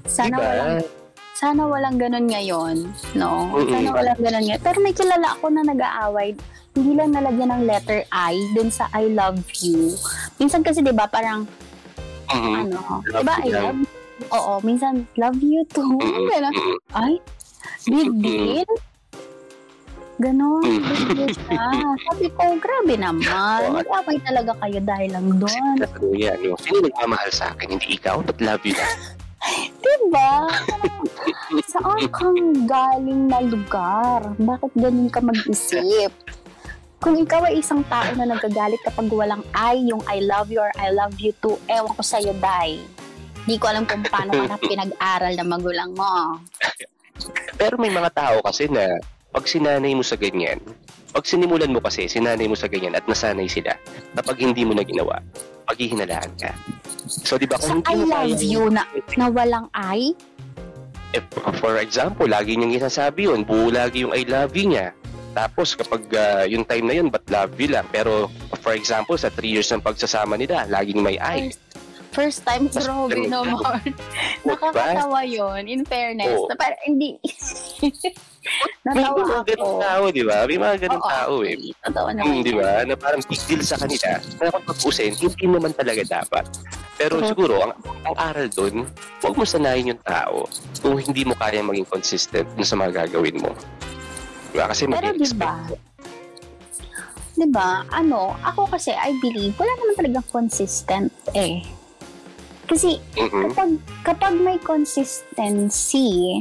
Sana Diba? walang sana walang ganun ngayon, no? Mm-mm. Sana walang ganun ngayon. Pero may kilala ako na nag-aaway, hindi lang nalagyan ng letter I dun sa I love you. Minsan kasi 'di ba parang Mhm. ano, 'di ba you I love Oo, minsan love you too. Mm-mm. <laughs> Ay, big deal. Ganon, big deal siya. Sabi ko, grabe naman. Nag-away talaga kayo dahil lang doon. Ano yan, no? Sino nagmamahal sa akin? Hindi ikaw, but love you na. <laughs> Diba? Saan kang galing na lugar? Bakit ganun ka mag-isip? Kung ikaw ay isang tao na nagagalit kapag walang I, yung I love you or I love you too, ewan ko sa'yo, Day. Di ko alam kung paano ka <laughs> na pinag-aral na magulang mo. Pero may mga tao kasi na pag sinanay mo sa ganyan, pag sinimulan mo kasi, sinanay mo sa ganyan at nasanay sila, kapag hindi mo na ginawa, paghihinalaan ka. So, di ba, Sa kung hindi I love you na, na walang I, Eh, for example, lagi niyang isasabi yun, buo lagi yung I love you niya. Tapos kapag ah, yung time na yun, but love you lang. Pero for example, sa 3 years ng pagsasama nila, laging may I. first time, grabe ganun. naman. Nakakatawa yun, in fairness. Oo. Na parang, hindi. <laughs> May Natawa mga ako. ganun tao, di ba? May mga ganun Oo, tao eh. Totoo naman. Hmm, di ba? Na parang big deal sa kanila. Na kung pag-usin, hindi naman talaga dapat. Pero Mhm. siguro, ang, ang aral dun, huwag mo sanayin yung tao kung hindi mo kaya maging consistent sa mga gagawin mo. Diba? Kasi Pero di ba? Di ba? Ano, ako kasi, I believe, wala naman talagang consistent eh. Kasi Mhm. kapag, kapag may consistency,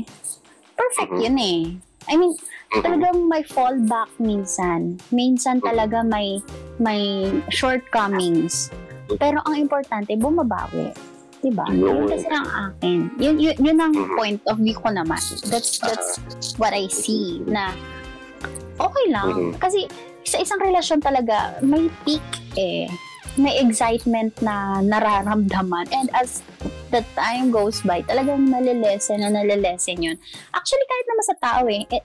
perfect Mhm. yun eh. I mean, Mhm. talagang may fallback minsan. Minsan talaga may may shortcomings. Pero ang importante, bumabawi. Diba? Yun Yun. kasi ang akin. Yun, yun, yun ang point of view ko naman. That's, that's what I see na okay lang. Kasi sa isang relasyon talaga, may peak eh. May excitement na nararamdaman. And as the time goes by, talagang nalilesen na nalilesen yun. Actually, kahit naman sa tao eh, eh,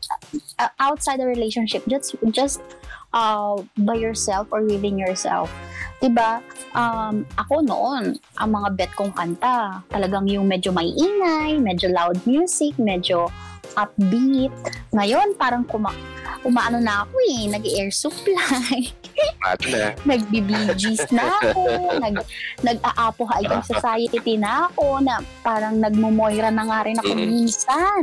uh, outside the relationship, just, just uh, by yourself or within yourself. Diba? Um, ako noon, ang mga bet kong kanta, talagang yung medyo may ingay, medyo loud music, medyo upbeat. Ngayon, parang kuma umaano na ako eh, nag-air supply, <laughs> nagbi-BGs na ako, nag, nag-aapo high society na ako, na parang nagmumoira na nga rin ako Mm. minsan.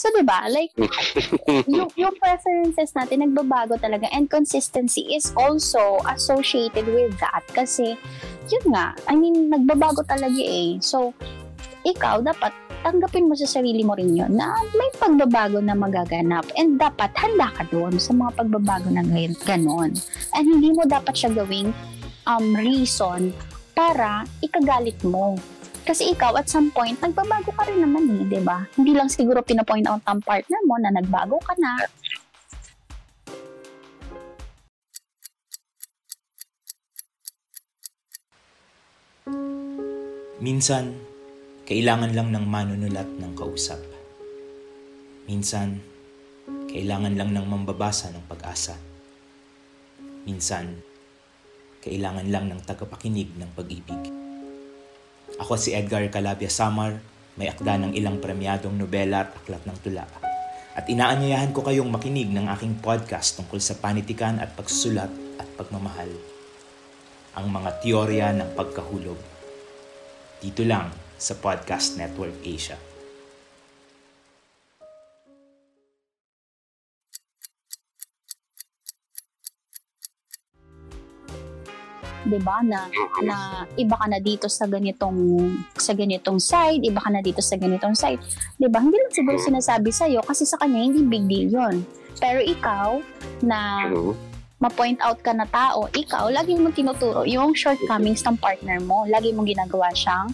So, di ba? Like, <laughs> yung, yung preferences natin nagbabago talaga and consistency is also associated with that kasi yun nga, I mean, nagbabago talaga eh. So, ikaw dapat tanggapin mo sa sarili mo rin yun na may pagbabago na magaganap and dapat handa ka doon sa mga pagbabago na ngayon, ganon. And hindi mo dapat siya gawing um, reason para ikagalit mo. Kasi ikaw, at some point, nagbabago ka rin naman eh, di ba? Hindi lang siguro pinapoint out ang partner mo na nagbago ka na, Minsan, kailangan lang ng manunulat ng kausap. Minsan, kailangan lang ng mambabasa ng pag-asa. Minsan, kailangan lang ng tagapakinig ng pag-ibig. Ako si Edgar Calabia Samar, may akda ng ilang premyadong nobela at aklat ng tula. At inaanyayahan ko kayong makinig ng aking podcast tungkol sa panitikan at pagsusulat at pagmamahal. Ang mga teorya ng pagkahulog. Dito lang sa Podcast Network Asia. Diba na na iba ka na dito sa ganitong sa ganitong side, iba ka na dito sa ganitong side. 'Di ba? Hindi lang siguro sinasabi sa kasi sa kanya hindi big deal 'yon. Pero ikaw na ma-point out ka na tao, ikaw lagi mo tinuturo yung shortcomings ng partner mo. Lagi mong ginagawa siyang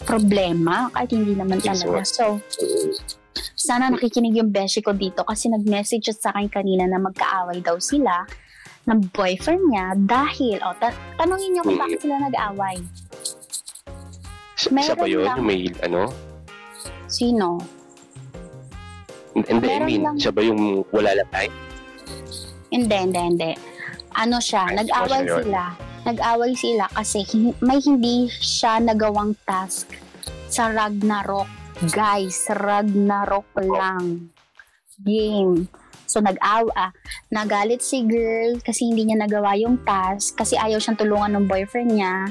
problema kahit hindi naman talaga. So, sana nakikinig yung beshi ko dito kasi nag-message sa akin kanina na magkaaway daw sila ng boyfriend niya dahil, o, oh, ta- tanongin niyo kung bakit sila nag-away. Siya ba Meron yun? lang- Yung may ano? Sino? Hindi, I Meron mean, lang- siya ba yung wala lang tayo? Hindi, hindi, hindi. Ano siya, Ay, nag-away siya yun. Nag-away sila kasi hin- may hindi siya nagawang task sa Ragnarok. Guys, Ragnarok lang. Game. So nag-awa, nagalit si girl kasi hindi niya nagawa yung task kasi ayaw siyang tulungan ng boyfriend niya.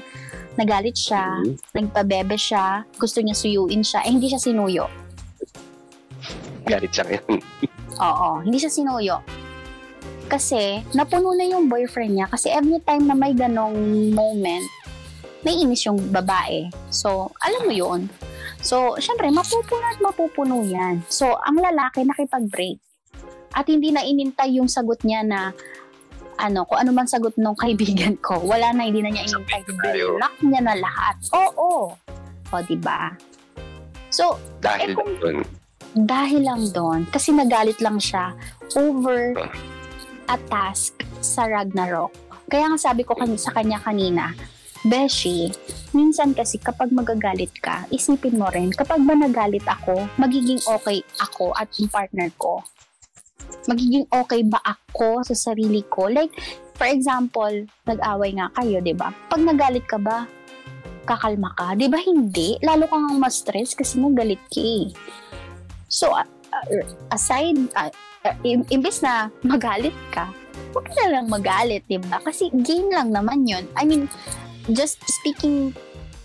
Nagalit siya, Mhm. nagpabebe siya, gusto niya suyuin siya, eh hindi siya sinuyo. Galit siya ngayon. Oo, hindi siya sinuyo. Kasi, napuno na yung boyfriend niya kasi every time na may ganong moment, may inis yung babae. So, alam mo yun. So, syempre, mapupuno at mapupuno yan. So, ang lalaki nakipag-break. At hindi na inintay yung sagot niya na ano, kung ano man sagot ng kaibigan ko. Wala na, hindi na niya inintay. Block niya na lahat. Oo. O, di ba? So, Dahil Eh, kung- doon. dahil lang doon, kasi nagalit lang siya over a task sa Ragnarok. Kaya nga sabi ko kan- sa kanya kanina, Beshi, minsan kasi kapag magagalit ka, isipin mo rin, kapag ba nagalit ako, magiging okay ako at yung partner ko. Magiging okay ba ako sa sarili ko? Like, for example, nag-away nga kayo, di ba? Pag nagalit ka ba, kakalma ka? Di ba hindi? Lalo kang ma-stress kasi nagalit ka eh. So, uh, aside, uh, imbes na magalit ka, huwag ka na lang magalit, di ba? Kasi game lang naman yun. I mean, just speaking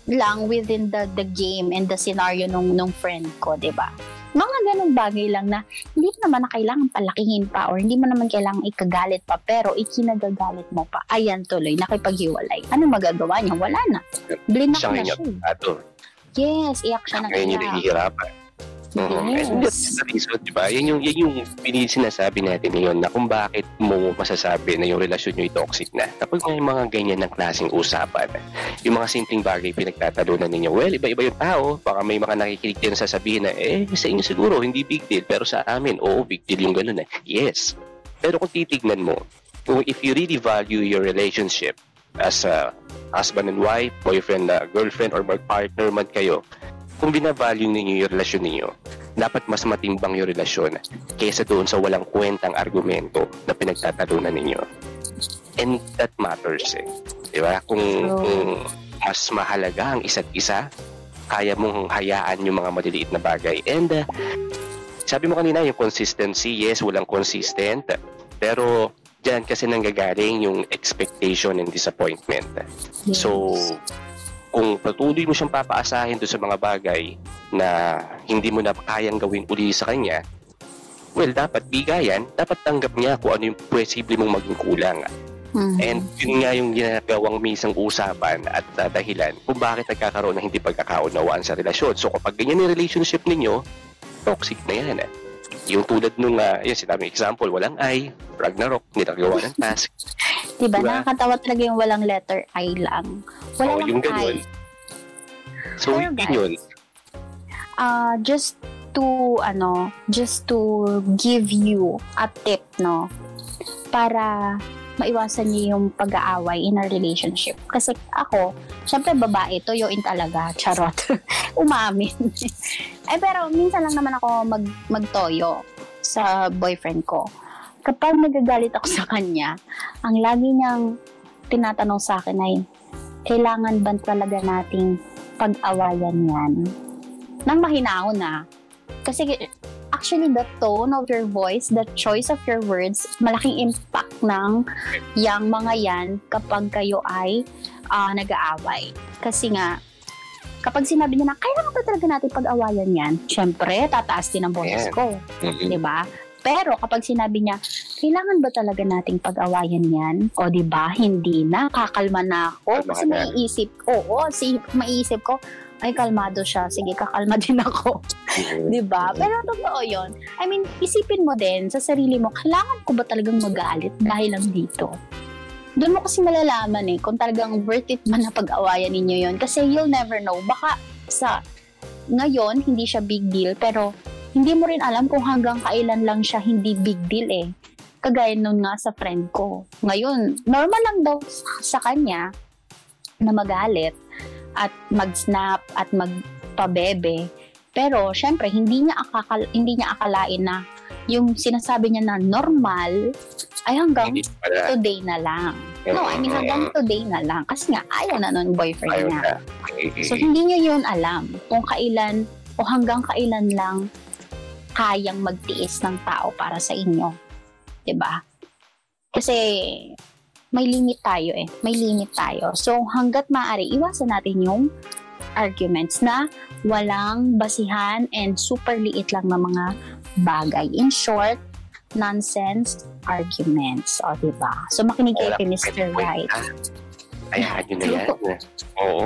lang within the the game and the scenario nung nung friend ko, di ba? Mga ganong bagay lang na hindi mo naman na kailangan palakihin pa or hindi mo naman kailangan ikagalit pa pero ikinagagalit mo pa. Ayan tuloy, nakipaghiwalay. Ano magagawa niya? Wala na. Blinak na siya. ato. Yes, iyak siya ng Ngayon yung iyak. Oo. Yes. And that's the reason, di ba? Yan yung, yan yung sinasabi natin ngayon na kung bakit mo masasabi na yung relasyon nyo ay toxic na. Kapag may mga ganyan ng klaseng usapan, yung mga simpleng bagay pinagtatalunan ninyo, well, iba-iba yung tao. Baka may mga nakikinig din sasabihin na, eh, sa inyo siguro, hindi big deal. Pero sa amin, oo, big deal yung ganun eh. Yes. Pero kung titignan mo, kung if you really value your relationship as a husband and wife, boyfriend, uh, girlfriend, or partner man kayo, kung binavalue ninyo yung relasyon ninyo, dapat mas matimbang yung relasyon kaysa doon sa walang kwentang argumento na pinagtatalunan ninyo. And that matters eh. Di ba? Kung, True. kung mas mahalaga ang isa't isa, kaya mong hayaan yung mga maliliit na bagay. And uh, sabi mo kanina, yung consistency, yes, walang consistent. Pero dyan kasi nanggagaling yung expectation and disappointment. So, kung patuloy mo siyang papaasahin doon sa mga bagay na hindi mo na kayang gawin uli sa kanya, well, dapat bigayan, dapat tanggap niya kung ano yung posible mong maging kulang. Mhm. And yun nga yung ginagawang misang usapan at uh, dahilan kung bakit nagkakaroon ng hindi pagkakaunawaan sa relasyon. So kapag ganyan yung relationship ninyo, toxic na yan. Eh. Yung tulad nung, uh, yun, sinabi example, walang I, Ragnarok, nilagawa ng task. Diba? Diba? Nakakatawa talaga yung walang letter I lang. Wala lang yung I. ganun. So, Pero yun yun. Ah, just to, ano, just to give you a tip, no? Para maiwasan niyo yung pag-aaway in a relationship. Kasi ako, syempre babae, toyoin talaga, charot. <laughs> Umamin. <laughs> eh pero minsan lang naman ako mag, magtoyo sa boyfriend ko. Kapag nagagalit ako sa kanya, ang lagi niyang tinatanong sa akin ay, kailangan ba talaga nating pag-awayan yan? Nang mahinahon na. Kasi actually the tone of your voice, the choice of your words, malaking impact ng yang mga yan kapag kayo ay ah, nag-aaway. Kasi nga, kapag sinabi niya na, kailangan ba talaga natin pag-awayan yan? Siyempre, tataas din ang boses ko. Mhm. Di ba? Pero kapag sinabi niya, kailangan ba talaga nating pag-awayan yan? O di ba hindi na, kakalma na ako. Kasi maiisip, oo, si, maiisip ko, ay kalmado siya, sige kakalma din ako. Mhm. Di ba? Pero totoo yon. I mean, isipin mo din sa sarili mo, kailangan ko ba talagang magalit dahil lang dito? Doon mo kasi malalaman eh, kung talagang worth it man na pag-awayan ninyo yon Kasi you'll never know. Baka sa ngayon, hindi siya big deal, pero hindi mo rin alam kung hanggang kailan lang siya hindi big deal eh. Kagaya nun nga sa friend ko. Ngayon, normal lang daw sa kanya na magalit at mag-snap at magpabebe. Pero syempre hindi niya akakal hindi niya akalain na yung sinasabi niya na normal ay hanggang today na lang. No, I mean hanggang today na lang. Kasi nga ayaw na nun boyfriend Ayaw niya. na. So hindi niya yun alam kung kailan o hanggang kailan lang kayang magtiis ng tao para sa inyo. 'Di ba? Kasi may limit tayo eh. May limit tayo. So hanggat maaari, iwasan natin yung arguments na walang basihan and super liit lang na mga bagay. In short, nonsense arguments. O, di ba? So, makinig kayo kay Mr. Right. Hayaan nyo na yan. <laughs> Oo.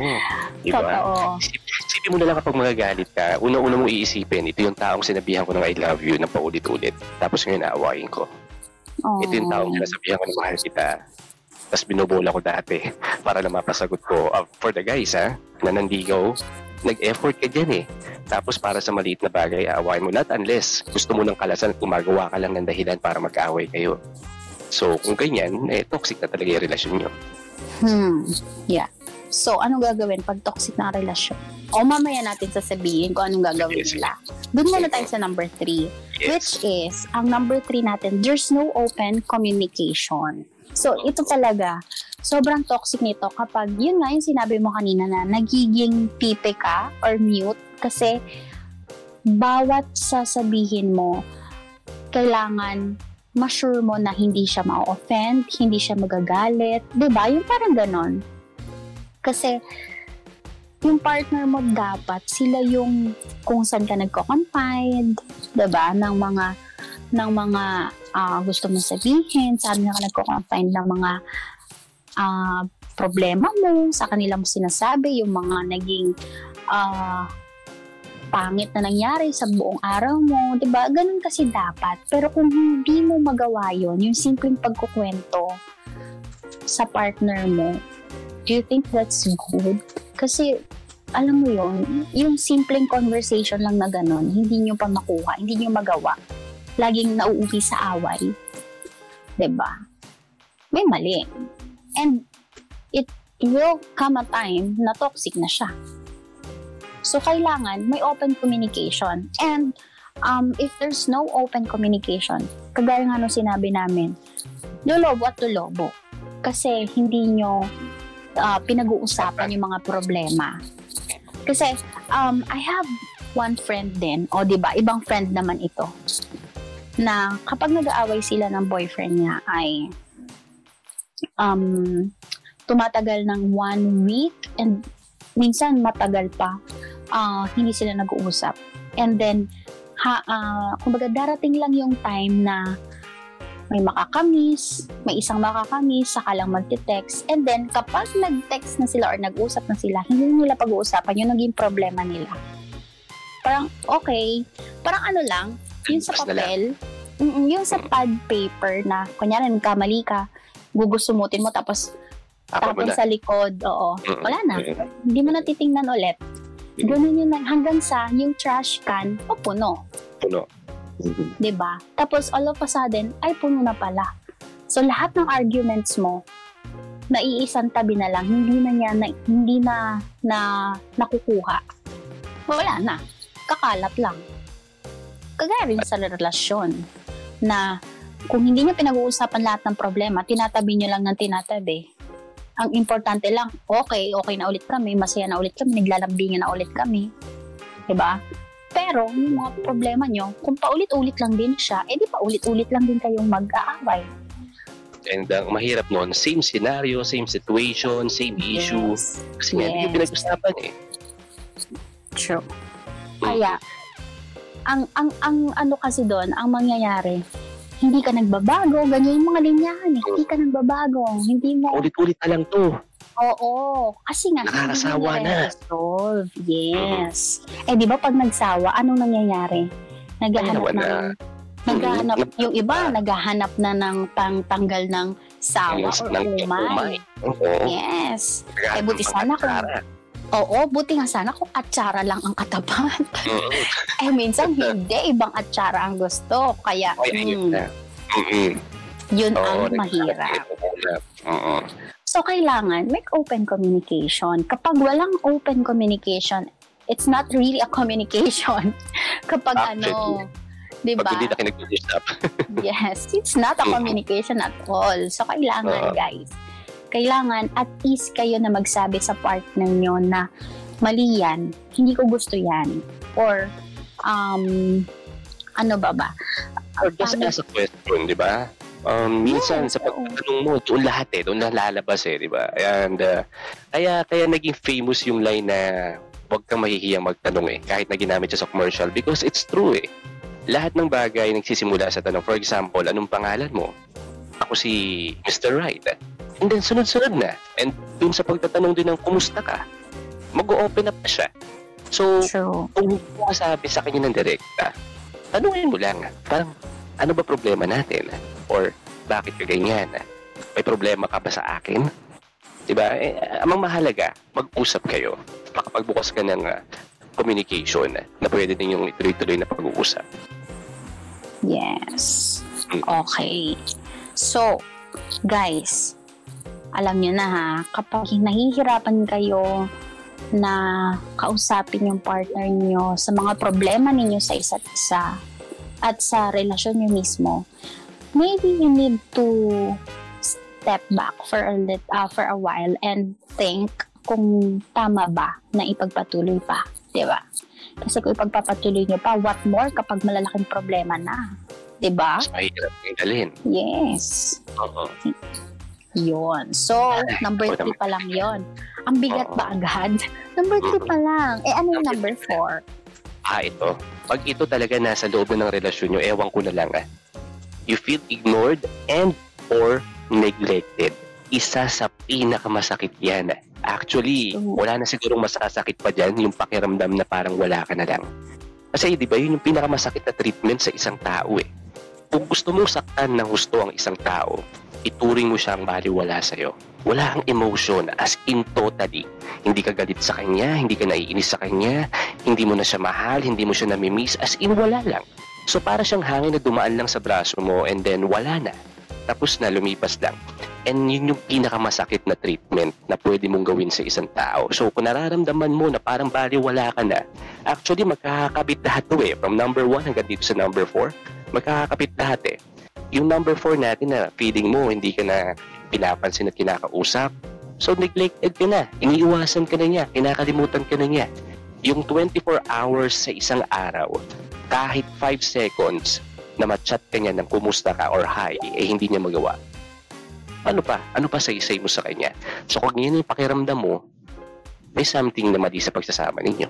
Di ba? Totoo. Isip- Isipin mo na lang kapag magagalit ka, una-una mong iisipin, ito yung taong sinabihan ko ng I love you na paulit-ulit. Tapos ngayon aawain ko. Oh. Ito yung taong sinasabihan ko na mahal kita. Tapos binobola ko dati <laughs> para lang mapasagot ko. Uh, for the guys ha, na nandigaw, nag-effort ka dyan eh. Tapos para sa maliit na bagay, aawain mo. Not unless gusto mo ng kalasan at gumagawa ka lang ng dahilan para mag-away kayo. So kung ganyan, eh, toxic na talaga yung relasyon nyo. Hmm. Yeah. So, anong gagawin pag toxic na relasyon? O mamaya natin sasabihin kung anong gagawin Yes. nila. Doon muna tayo sa number three. Which Yes. is, ang number three natin, there's no open communication. So, ito talaga, sobrang toxic nito kapag, yun nga yung sinabi mo kanina na nagiging pipe ka or mute kasi bawat sasabihin mo, kailangan ma-sure mo na hindi siya ma-offend, hindi siya magagalit. ba Yung parang ganon. Kasi, yung partner mo dapat, sila yung kung saan ka nagko-confide, ba ng mga ng mga ah, gusto mong sabihin, saan ka nagko-confide ng mga ah, problema mo, sa kanila mo sinasabi, yung mga naging ah, pangit na nangyari sa buong araw mo, 'di ba? Ganun kasi dapat. Pero kung hindi mo magawa 'yon, yung simpleng pagkukwento sa partner mo, do you think that's good? Kasi alam mo 'yon, yung simpleng conversation lang na ganun, hindi nyo pa makuha, hindi nyo magawa. Laging nauuwi sa away. 'Di ba? May mali. And it will come a time na toxic na siya. So, kailangan may open communication. And um, if there's no open communication, kagaya nga nung sinabi namin, lolobo at lolobo. Kasi hindi nyo ah, pinag-uusapan yung mga problema. Kasi um, I have one friend din, o di ba ibang friend naman ito, na kapag nag-aaway sila ng boyfriend niya ay um, tumatagal ng one week and minsan matagal pa ah, hindi sila nag-uusap. And then, ha, ah, kumbaga darating lang yung time na may makakamiss, may isang makakamiss, saka lang magte-text. And then, kapag nag-text na sila or nag-usap na sila, hindi nila pag-uusapan yung naging problema nila. Parang, okay. Parang ano lang, yun sa papel, yung sa pad paper na, kunyari, nagkamali ka, gugusumutin mo, tapos tapon sa likod, oo. Wala na. Hindi mo na titingnan ulit. Ganun yun. Hanggang sa yung trash can, o puno. Puno. Ba? Tapos all of a sudden, ay puno na pala. So lahat ng arguments mo, naiisang tabi na lang, hindi na niya, na, hindi na, na nakukuha. Wala na. Kakalat lang. Kagaya rin sa relasyon na kung hindi niyo pinag-uusapan lahat ng problema, tinatabi niyo lang ng tinatabi. Ang importante lang, okay, okay na ulit kami, masaya na ulit kami, naglalambingan na ulit kami. ba? Pero yung mga problema nyo, kung paulit-ulit lang din siya, edi paulit-ulit lang din kayong mag-aaway. And ang mahirap noon, same scenario, same situation, same issue. Yes. Kasi nga, hindi yung Yes. pinag-usapan eh. True. Kaya, ang, ang, ang ano kasi doon, ang mangyayari, hindi ka nagbabago, ganyan yung mga linyahan eh. Hindi ka nagbabago, hindi mo, Ulit-ulit na lang to. oo, kasi nga, Nakakasawa na. resolve Yes. Eh, di ba pag nagsawa, anong nangyayari? Naghahanap na. ng, naghahanap, Mm, yung iba, naghahanap na ng pangtanggal ng sawa Ng- or umay. umay. Oo. Yes. Eh, buti sana kung-. Oo, buti nga sana kung atsara lang ang katapat. <laughs> Eh, minsan hindi. Ibang atsara ang gusto. Kaya, Ay, mm. Mm-mm. yun Oo, ang mahirap. Oo. So, kailangan make open communication. Kapag walang open communication, it's not really a communication. <laughs> Kapag ano, di Pag ba? hindi na. <laughs> Yes, it's not a Mm. communication at all. So, kailangan, Oo. guys, kailangan at least kayo na magsabi sa partner nyo na mali yan, hindi ko gusto yan. Or, um, ano ba ba? Or just Paano- ask a question, di ba? Um, minsan Yes, sa pagtatanong mo, doon lahat eh, doon na lalabas eh, di ba? And uh, kaya, kaya naging famous yung line na huwag kang mahihiyang magtanong eh, kahit na ginamit siya sa commercial because it's true eh. Lahat ng bagay nagsisimula sa tanong. For example, anong pangalan mo? Ako si Mr. Right. And then sunod-sunod na. And dun sa pagtatanong din ng kumusta ka, mag-open up na siya. So, True. kung hindi mo sabi sa kanya ng direkta, tanungin mo lang, parang, ano ba problema natin? Or, bakit ka ganyan? May problema ka ba sa akin? Diba? Eh, amang mahalaga, mag-usap kayo. Makapagbukas ka ng ah, communication na pwede ninyong ituloy-tuloy na pag-uusap. Yes. Mm. Okay. So, guys, alam nyo na ha, kapag nahihirapan kayo na kausapin yung partner nyo sa mga problema ninyo sa isa't isa at sa relasyon nyo mismo, maybe you need to step back for a lit, uh, for a while and think kung tama ba na ipagpatuloy pa, 'di ba? Kasi kung ipagpapatuloy nyo pa, what more kapag malalaking problema na, 'di ba? Mas mahirap yung dalhin. Yes. Oo. Yon. So, number ikaw three naman. pa lang yon. Ang bigat Oo. ba agad? <laughs> Number three pa lang. Eh, ano yung number four? Ah, ito. Pag ito talaga nasa loob ng relasyon nyo, ewan ko na lang ah. You feel ignored and or neglected. Isa sa pinakamasakit yan. ah. Actually, Mm. wala na sigurong masasakit pa dyan yung pakiramdam na parang wala ka na lang. Kasi di ba yun yung pinakamasakit na treatment sa isang tao eh. Kung gusto mong saktan ng gusto ang isang tao, ituring mo siyang baliwala sa'yo. Wala kang emotion as in totally. Hindi ka galit sa kanya, hindi ka naiinis sa kanya, hindi mo na siya mahal, hindi mo siya namimiss, as in wala lang. So para siyang hangin na dumaan lang sa braso mo and then wala na. Tapos na, lumipas lang. And yun yung pinakamasakit na treatment na pwede mong gawin sa isang tao. So kung nararamdaman mo na parang baliwala ka na, actually magkakakabit lahat to eh. From number 1 hanggang dito sa number 4, magkakakabit lahat eh. Yung number 4 natin na feeling mo, hindi ka na pinapansin at kinakausap. So neglected ka na, iniiwasan ka na niya, kinakalimutan ka na niya. Yung 24 hours sa isang araw, kahit 5 seconds na ma-chat ka niya ng kumusta ka or hi, eh hindi niya magawa. Ano pa? Ano pa sa isay mo sa kanya? So kung yun yung pakiramdam mo, may something na mali sa pagsasama ninyo.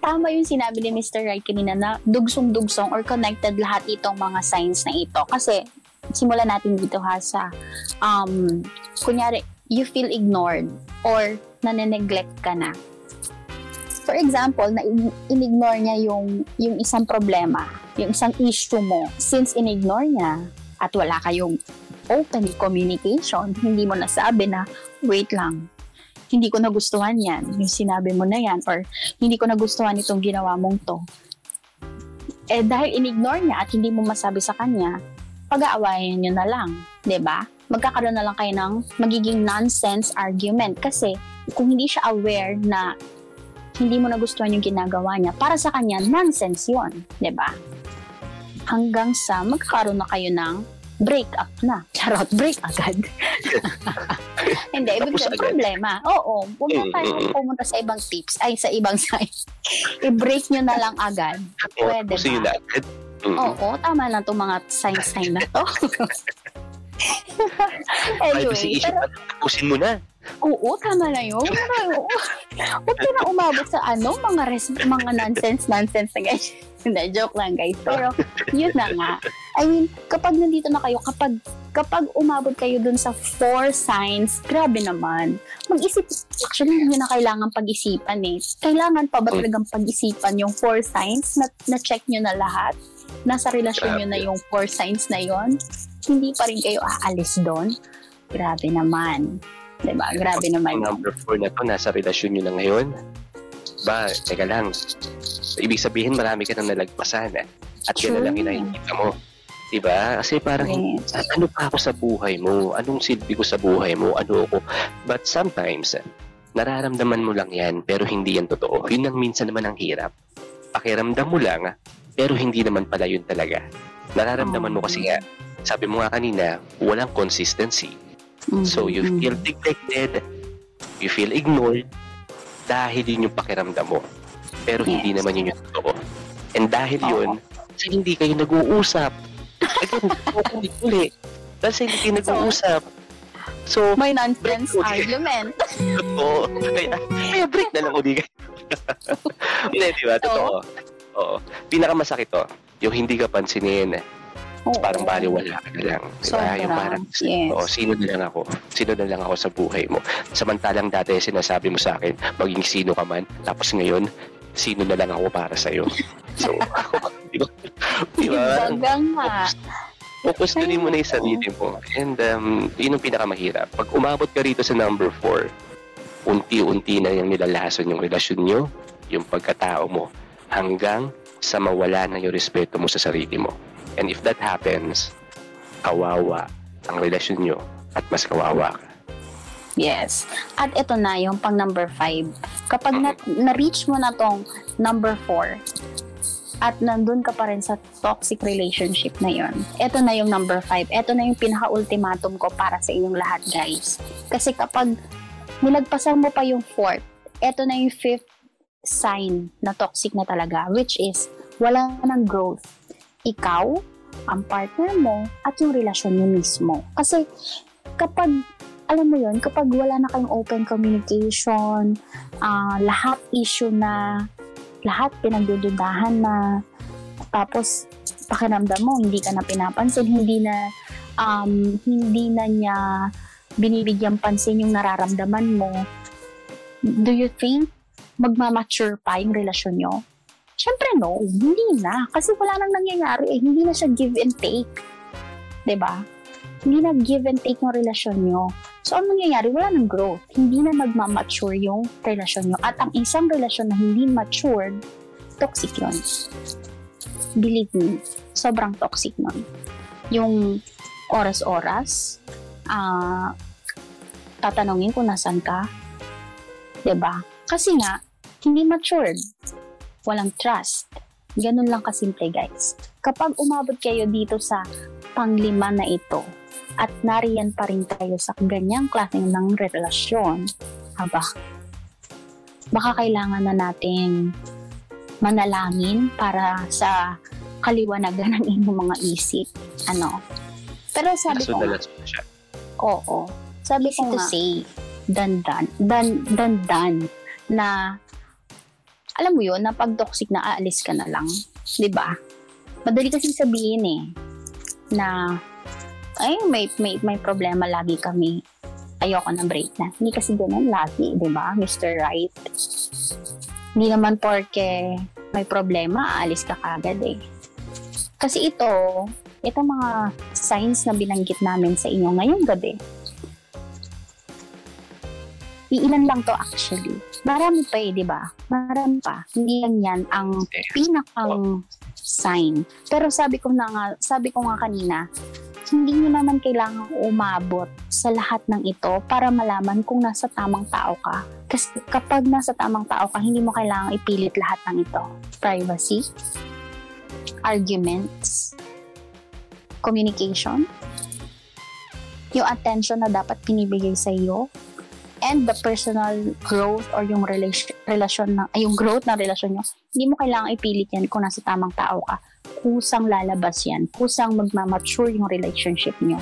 Tama yung sinabi ni Mr. Right kanina na dugsong-dugsong or connected lahat itong mga signs na ito. Kasi, simulan natin dito ha sa, um, kunyari, you feel ignored or nane-neglect ka na. For example, na in-ignore niya yung, yung isang problema, yung isang issue mo. Since in-ignore niya at wala kayong open communication, hindi mo nasabi na, wait lang, hindi ko nagustuhan yan, yung sinabi mo na yan, or hindi ko nagustuhan itong ginawa mong to. Eh, dahil in-ignore niya at hindi mo masabi sa kanya, pag-aawayan nyo na lang, ba? magkakaroon na lang kayo ng magiging nonsense argument. Kasi kung hindi siya aware na hindi mo nagustuhan yung ginagawa niya, para sa kanya, nonsense yun. ba? Hanggang sa magkakaroon na kayo ng break up na. <laughs> Charot, break agad. <laughs> Hindi, ibig sabihin, problema. Oo, huwag na Mm, pumunta sa ibang tips, ay sa ibang <laughs> side. I-break nyo na lang agad. Pwede ba? Agad. Mm. Oo, tama na itong mga sign-sign na to. Privacy <laughs> anyway, issue, pero tapusin mo na. Oo, tama na yun. Huwag na, huwag ka na umabot sa ano, mga res, mga nonsense, nonsense na guys. <laughs> Hindi, joke lang guys. Pero, yun na nga. I mean, kapag nandito na kayo, kapag kapag umabot kayo dun sa four signs, grabe naman. Mag-isip, actually, hindi na kailangan pag-isipan eh. Kailangan pa ba talagang pag-isipan yung four signs na, na-check nyo na lahat? Nasa relasyon nyo na yung four signs na yon Hindi pa rin kayo aalis doon? Grabe naman. Diba? Grabe naman. Number 4 na to, nasa relasyon nyo na ngayon. Ba, teka lang. Ibig sabihin, marami ka nang nalagpasan. Eh. At yan na lang True. hinahingit mo. Diba? Kasi parang, Yes. "Ah, ano pa ako sa buhay mo? Anong silbi ko sa buhay mo? Ano ako? But sometimes, nararamdaman mo lang yan, pero hindi yan totoo. Yun ang minsan naman ang hirap. Pakiramdam mo lang, pero hindi naman pala yun talaga. Nararamdaman mo kasi nga, sabi mo nga kanina, walang consistency. So you Mhm. feel neglected, you feel ignored, dahil yun yung pakiramdam mo. Pero hindi Yes. naman yun yung totoo. And dahil Oo. yun, kasi hindi kayo nag-uusap. Again, <laughs> ulit uli. Kasi hindi kayo nag-uusap. So, May nonsense argument. totoo. Kaya, kaya break na lang uli kayo. <laughs> Hindi, di ba? Totoo. Oo. Pinakamasakit to, yung hindi ka pansinin, Oo. parang baliwala ka na lang. Di ba? Sobra. Yung parang, Yes. oo, sino na lang ako? Sino na lang ako sa buhay mo? Samantalang dati sinasabi mo sa akin, maging sino ka man, tapos ngayon, sino na lang ako para sa'yo. So, <laughs> di ba? Di ba? Ibaga nga. Focus ko mo na yung sarili mo. And um, yun ang pinakamahirap. Pag umabot ka rito sa number 4, unti-unti na yung nilalason yung relasyon nyo, yung pagkatao mo, hanggang sa mawala na yung respeto mo sa sarili mo. And if that happens, kawawa ang relasyon nyo at mas kawawa ka. Yes. At ito na yung pang number 5. Kapag na, na-reach mo na tong number 4, at nandun ka pa rin sa toxic relationship na yon. Ito na yung number 5. Ito na yung pinaka-ultimatum ko para sa inyong lahat, guys. Kasi kapag nilagpasan mo pa yung fourth, ito na yung fifth sign na toxic na talaga, which is wala ng growth. Ikaw, ang partner mo, at yung relasyon niyo mismo. Kasi kapag alam mo yon kapag wala na kayong open communication, ah, lahat issue na, lahat pinagdududahan na, tapos pakiramdam mo, hindi ka na pinapansin, hindi na, um, hindi na niya binibigyan pansin yung nararamdaman mo, do you think magmamature pa yung relasyon nyo? Siyempre no, hindi na. Kasi wala nang nangyayari eh. Hindi na siya give and take. ba? Hindi na give and take ng relasyon nyo. So, ang nangyayari, wala nang growth. Hindi na magmamature yung relasyon nyo. At ang isang relasyon na hindi matured, toxic yun. Believe me, sobrang toxic nun. Yung oras-oras, ah, tatanungin kung nasan ka, ba? Kasi nga, hindi matured. Walang trust. Ganun lang kasimple, guys. Kapag umabot kayo dito sa panglima na ito, at nariyan pa rin kayo sa ganyang klaseng ng relasyon, haba, baka kailangan na nating manalangin para sa kaliwanagan ng inyong mga isip. Ano? Pero sabi ko nga. Oo. Sabi ko nga, say, dandan, dan, dandan, na, alam mo yun, na pag toxic na aalis ka na lang. ba? Madali kasi sabihin eh, na, ay, may, may, may problema lagi kami. Ayoko na break na. Hindi kasi ganun lagi, ba, Mr. Right? Hindi naman porke may problema, aalis ka kagad eh. Kasi ito, itong mga signs na binanggit namin sa inyo ngayong gabi, iilan lang to actually. Marami pa eh, di ba? Marami pa. Hindi lang yan ang pinakang sign. Pero sabi ko na nga, sabi ko nga kanina, hindi nyo naman kailangang umabot sa lahat ng ito para malaman kung nasa tamang tao ka. Kasi kapag nasa tamang tao ka, hindi mo kailangang ipilit lahat ng ito. Privacy, arguments, communication, yung attention na dapat pinibigay sa iyo, and the personal growth or yung relation, relasyon na, yung growth ng relasyon nyo, hindi mo kailangang ipilit yan kung nasa tamang tao ka. Kusang lalabas yan. Kusang magmamature yung relationship nyo.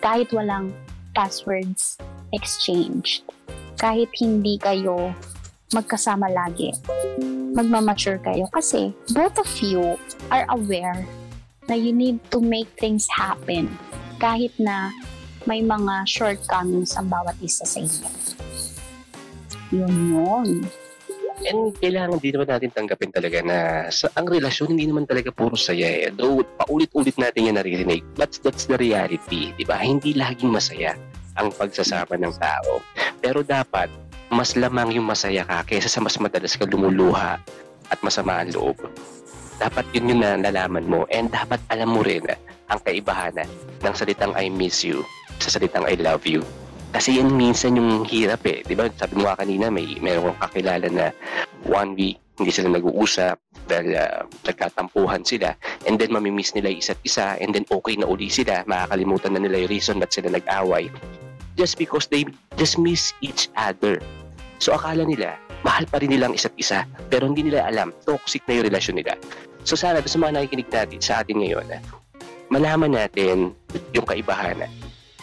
Kahit walang passwords exchanged. Kahit hindi kayo magkasama lagi. Magmamature kayo. Kasi both of you are aware na you need to make things happen kahit na may mga shortcomings ang bawat isa sa inyo. Yun yun. And kailangan din naman natin tanggapin talaga na sa ang relasyon hindi naman talaga puro saya eh. Though paulit-ulit natin yan naririnig. But that's the reality, di ba? Hindi laging masaya ang pagsasama ng tao. Pero dapat mas lamang yung masaya ka kaysa sa mas madalas ka lumuluha at masama ang loob. Dapat yun yung nalalaman mo and dapat alam mo rin ang kaibahan ng salitang I miss you sa salitang I love you. Kasi yan minsan yung hirap eh. Di ba? Sabi mo kanina, may meron kang kakilala na one week, hindi sila nag-uusap dahil uh, nagkatampuhan sila and then mamimiss nila isa't isa and then okay na uli sila makakalimutan na nila yung reason ba't sila nag-away just because they just miss each other so akala nila mahal pa rin nilang isa't isa pero hindi nila alam toxic na yung relasyon nila so sana sa mga nakikinig natin sa atin ngayon malaman natin yung kaibahan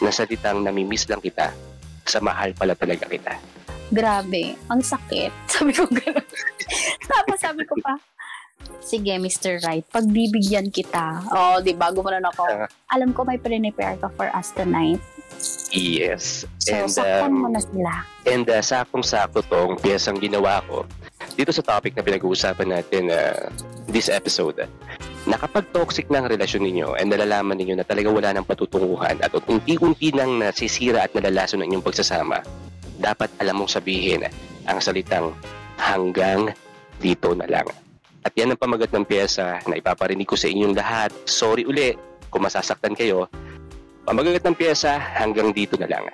na salitang namimiss lang kita sa mahal pala talaga kita. Grabe, ang sakit. <laughs> Sabi ko gano'n. Tapos sabi ko pa, sige Mr. Right, pagbibigyan kita. Oh, di ba, gumanon ako. Ah. Alam ko may prepare ka for us tonight. Yes. So, and saktan mo um, na sila. and uh, sakong-sakto tong piyesang ginawa ko dito sa topic na pinag-uusapan natin uh, this episode na kapag toxic na ang relasyon ninyo and nalalaman ninyo na talaga wala ng patutunguhan at unti-unti nang nasisira at nalalaso ng inyong pagsasama, dapat alam mong sabihin ang salitang hanggang dito na lang. At yan ang pamagat ng pyesa na ipaparinig ko sa inyong lahat. Sorry uli kung masasaktan kayo. Pamagat ng pyesa, hanggang dito na lang.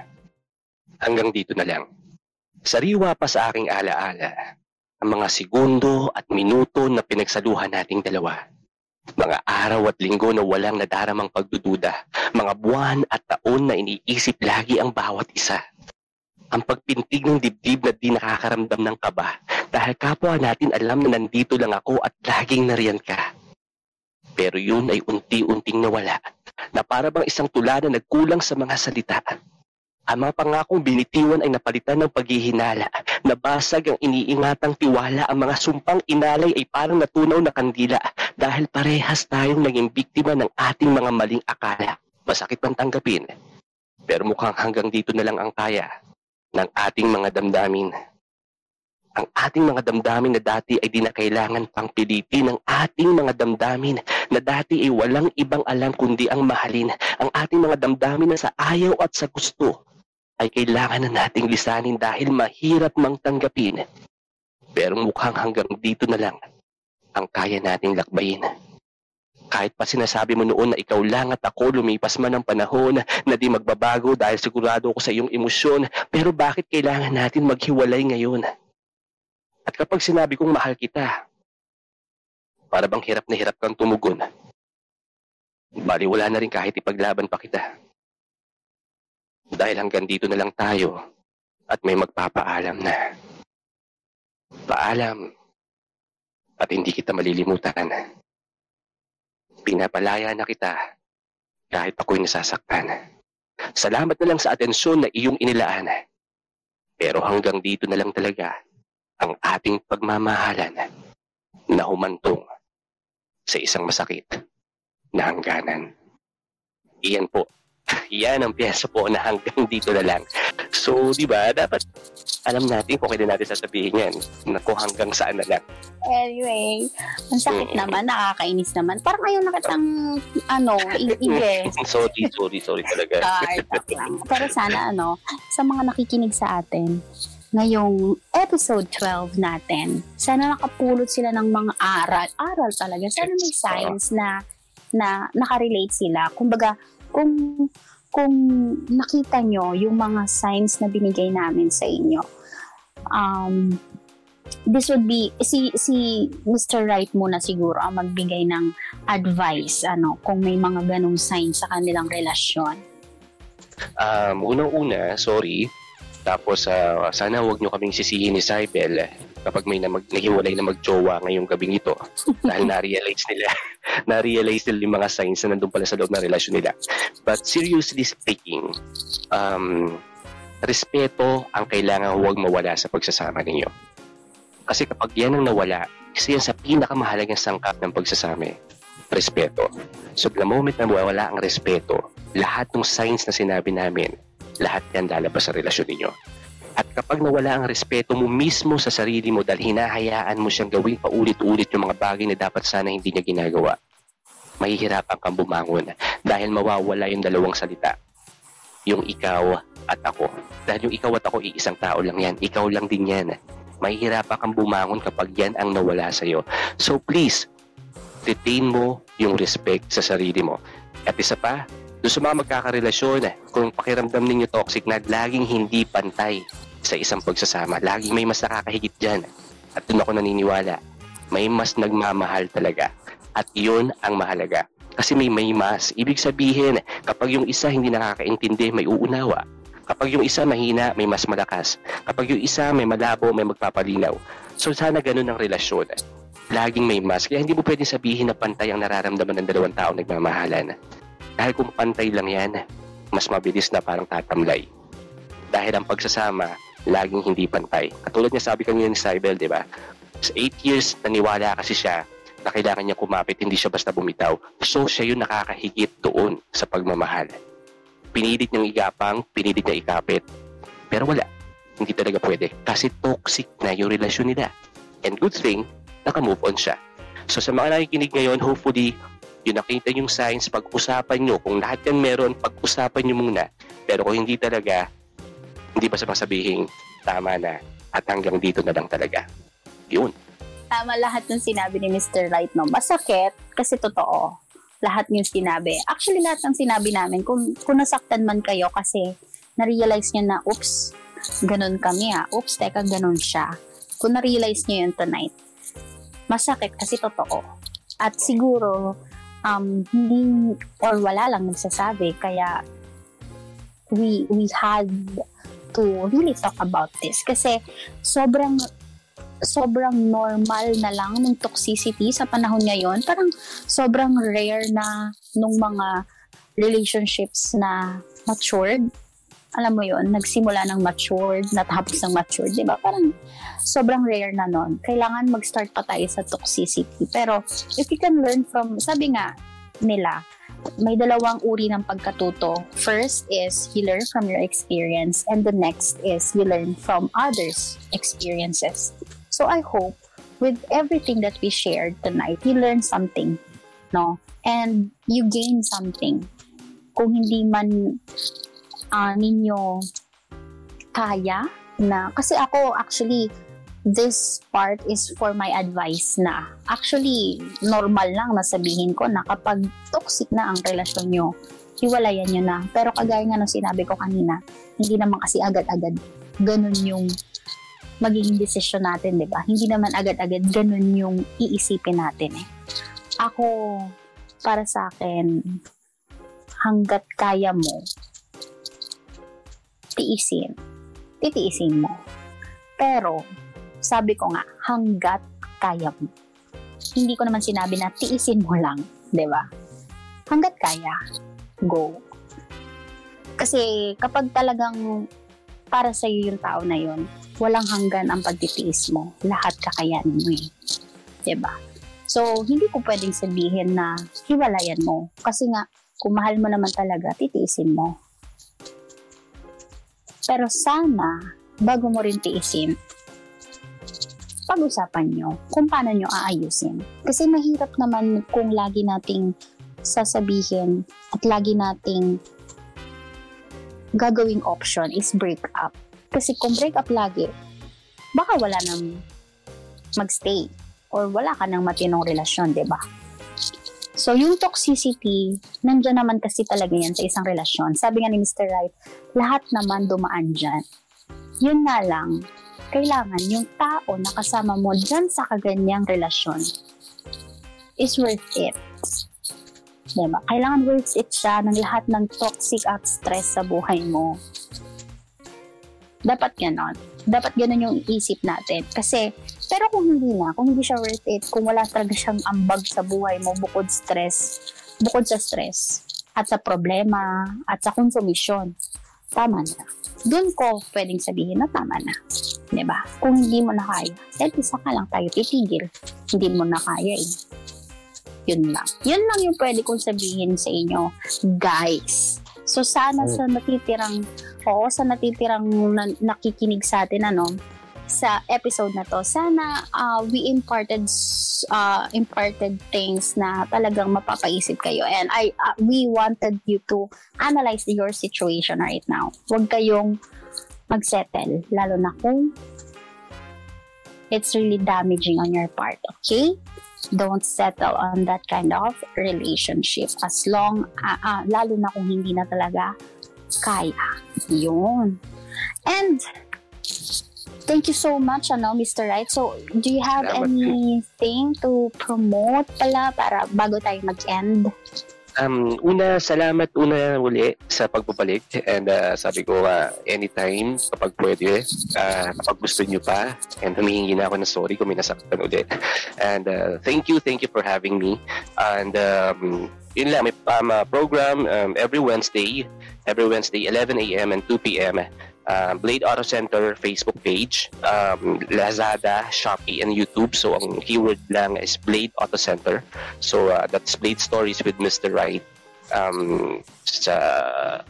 Hanggang dito na lang. Sariwa pa sa aking alaala ang mga segundo at minuto na pinagsaluhan nating dalawa. Mga araw at linggo na walang nadaramang pagdududa. Mga buwan at taon na iniisip lagi ang bawat isa. Ang pagpintig ng dibdib na di nakakaramdam ng kaba dahil kapwa natin alam na nandito lang ako at laging nariyan ka. Pero yun ay unti-unting nawala na para bang isang tula na nagkulang sa mga salita. Ang mga pangakong binitiwan ay napalitan ng paghihinala. Nabasag ang iniingatang tiwala. Ang mga sumpang inalay ay parang natunaw na kandila dahil parehas tayong naging biktima ng ating mga maling akala. Masakit man tanggapin. Pero mukhang hanggang dito na lang ang kaya ng ating mga damdamin. Ang ating mga damdamin na dati ay di na kailangan pang pilitin ng ating mga damdamin na dati ay walang ibang alam kundi ang mahalin. Ang ating mga damdamin na sa ayaw at sa gusto ay kailangan na nating lisanin dahil mahirap mang tanggapin. Pero mukhang hanggang dito na lang ang kaya nating lakbayin. Kahit pa sinasabi mo noon na ikaw lang at ako lumipas man ang panahon na di magbabago dahil sigurado ako sa iyong emosyon, pero bakit kailangan natin maghiwalay ngayon? At kapag sinabi kong mahal kita, para bang hirap na hirap kang tumugon. Bali wala na rin kahit ipaglaban pa kita. Dahil hanggang dito na lang tayo at may magpapaalam na. Paalam at hindi kita malilimutan. Pinapalaya na kita kahit ako'y nasasaktan. Salamat na lang sa atensyon na iyong inilaan. Pero hanggang dito na lang talaga ang ating pagmamahalan na humantong sa isang masakit na hangganan. Iyan po yan ang pyesa po na hanggang dito na lang. So, di ba, dapat alam natin kung kailan natin sasabihin yan na kung hanggang saan na lang. Anyway, ang sakit Mm. naman, nakakainis naman. Parang ayaw na kitang, ano, i- i-guess. <laughs> sorry, sorry, sorry talaga. Lang. Pero sana, ano, sa mga nakikinig sa atin, ngayong episode 12 natin, sana nakapulot sila ng mga aral. Aral talaga. Sana may science na na nakarelate sila. Kumbaga, Kung kung nakita nyo yung mga signs na binigay namin sa inyo, um, this would be, si, si Mr. Right muna siguro ang magbigay ng advice, ano, kung may mga ganong signs sa kanilang relasyon. Um, unang-una, sorry. Tapos, ah, sana huwag nyo kaming sisihin ni Cybel kapag may na mag, nahiwalay na magjowa ngayong gabing ito. <laughs> dahil na-realize nila, na-realize nila yung mga signs na nandun pala sa loob ng relasyon nila. But seriously speaking, um, respeto ang kailangan huwag mawala sa pagsasama ninyo. Kasi kapag yan ang nawala, isa yan sa pinakamahalagang sangkap ng pagsasama. Respeto. So the moment na mawala ang respeto, lahat ng signs na sinabi namin, lahat yan lalabas sa relasyon ninyo. At kapag nawala ang respeto mo mismo sa sarili mo dahil hinahayaan mo siyang gawin paulit-ulit yung mga bagay na dapat sana hindi niya ginagawa, mahihirapan kang bumangon dahil mawawala yung dalawang salita. Yung ikaw at ako. Dahil yung ikaw at ako, iisang tao lang yan. Ikaw lang din yan. Mahihirapan kang bumangon kapag yan ang nawala sa'yo. So please, retain mo yung respect sa sarili mo. At isa pa, doon sa mga magkakarelasyon, kung pakiramdam ninyo toxic na laging hindi pantay sa isang pagsasama, laging may mas nakakahigit dyan. At doon ako naniniwala, may mas nagmamahal talaga. At yun ang mahalaga. Kasi may may mas. Ibig sabihin, kapag yung isa hindi nakakaintindi, may uunawa. Kapag yung isa mahina, may mas malakas. Kapag yung isa may malabo, may magpapalinaw. So sana ganun ang relasyon. Laging may mas. Kaya hindi mo pwedeng sabihin na pantay ang nararamdaman ng dalawang tao nagmamahalan. Dahil kung pantay lang yan, mas mabilis na parang tatamlay. Dahil ang pagsasama, laging hindi pantay. Katulad niya sabi kanina ni Cybel, di ba? Sa 8 years, naniwala kasi siya na kailangan niya kumapit, hindi siya basta bumitaw. So siya yung nakakahigit doon sa pagmamahal. Pinilit niyang igapang, pinilit niya ikapit. Pero wala. Hindi talaga pwede. Kasi toxic na yung relasyon nila. And good thing, naka-move on siya. So sa mga nakikinig ngayon, hopefully, yung nakita yung signs, pag-usapan nyo. Kung lahat yan meron, pag-usapan nyo muna. Pero kung hindi talaga, hindi ba sa sabihin, tama na. At hanggang dito na lang talaga. Yun. Tama lahat ng sinabi ni Mr. Light, no? Masakit kasi totoo. Lahat yung sinabi. Actually, lahat ng sinabi namin, kung, kung nasaktan man kayo kasi na-realize nyo na, oops, ganun kami ah. Oops, teka, ganun siya. Kung na-realize nyo yun tonight, masakit kasi totoo. At siguro, um, hindi, or wala lang nagsasabi, kaya we, we had to really talk about this. Kasi sobrang sobrang normal na lang ng toxicity sa panahon ngayon. Parang sobrang rare na nung mga relationships na matured. Alam mo yon nagsimula ng matured, natapos ng matured, di ba? Parang sobrang rare na nun. Kailangan mag-start pa tayo sa toxicity. Pero if you can learn from, sabi nga nila, may dalawang uri ng pagkatuto. First is you learn from your experience and the next is you learn from others' experiences. So I hope with everything that we shared tonight, you learn something, no? And you gain something. Kung hindi man uh, ninyo kaya na, kasi ako actually, this part is for my advice na actually normal lang na sabihin ko na kapag toxic na ang relasyon nyo, hiwalayan nyo na. Pero kagaya nga ng sinabi ko kanina, hindi naman kasi agad-agad ganun yung magiging desisyon natin, di ba? Hindi naman agad-agad ganun yung iisipin natin eh. Ako, para sa akin, hanggat kaya mo, tiisin. Titiisin mo. Pero, sabi ko nga, hanggat kaya mo. Hindi ko naman sinabi na tiisin mo lang, di ba? Hanggat kaya, go. Kasi kapag talagang para sa iyo yung tao na yun, walang hanggan ang pagtitiis mo. Lahat kakayanin mo eh. ba? Diba? So, hindi ko pwedeng sabihin na hiwalayan mo. Kasi nga, kung mahal mo naman talaga, titiisin mo. Pero sana, bago mo rin tiisin, pag-usapan nyo kung paano nyo aayusin. Kasi mahirap naman kung lagi nating sasabihin at lagi nating gagawing option is break up. Kasi kung break up lagi, baka wala nang magstay or wala ka ng matinong relasyon, di ba? So, yung toxicity, nandyan naman kasi talaga yan sa isang relasyon. Sabi nga ni Mr. Right, lahat naman dumaan dyan. Yun nga lang, kailangan yung tao na kasama mo dyan sa kaganyang relasyon is worth it. Diba? Kailangan worth it siya ng lahat ng toxic at stress sa buhay mo. Dapat ganon. Dapat ganon yung isip natin. Kasi, pero kung hindi na, kung hindi siya worth it, kung wala talaga siyang ambag sa buhay mo, bukod stress, bukod sa stress, at sa problema, at sa konsumisyon, tama na. Doon ko pwedeng sabihin na tama na. ba? Kung hindi mo na kaya, then isa ka lang tayo titigil. Hindi mo na kaya eh. Yun lang. Yun lang yung pwede kong sabihin sa inyo, guys. So sana sa natitirang, oo, sa natitirang na, nakikinig sa atin, ano, sa episode na to, sana uh, we imparted uh, imparted things na talagang mapapaisip kayo. And I uh, we wanted you to analyze your situation right now. Huwag kayong magsettle, lalo na kung it's really damaging on your part, okay? Don't settle on that kind of relationship as long, uh, uh, lalo na kung hindi na talaga kaya. Yun. And, thank you so much, ano, Mr. Right. So, do you have Salamat. anything to promote pala para bago tayo mag-end? Um, una, salamat una uli sa pagbabalik and uh, sabi ko uh, anytime kapag pwede, uh, kapag gusto nyo pa and humihingi na ako ng sorry kung may nasaktan ulit. And uh, thank you, thank you for having me. And um, yun lang, may um, uh, program um, every Wednesday, every Wednesday 11 a.m. and 2 p.m. Uh, Blade Auto Center Facebook page, um, Lazada, Shopee, and YouTube. So ang keyword lang is Blade Auto Center. So uh, that's Blade Stories with Mr. Right. Um, sa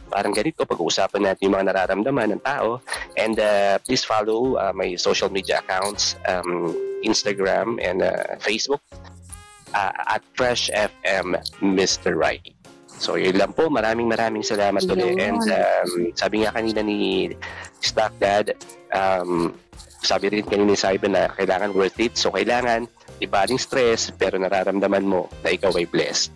parang ganito, pag-uusapan natin yung mga nararamdaman ng tao. And uh, please follow uh, my social media accounts, um, Instagram and uh, Facebook uh, at Fresh FM Mr. Right. So yun lang po, maraming maraming salamat ulit. Yun. And um, sabi nga kanina ni Stock Dad, um, sabi rin kanina ni Simon na kailangan worth it. So kailangan, ibaling stress, pero nararamdaman mo na ikaw ay blessed.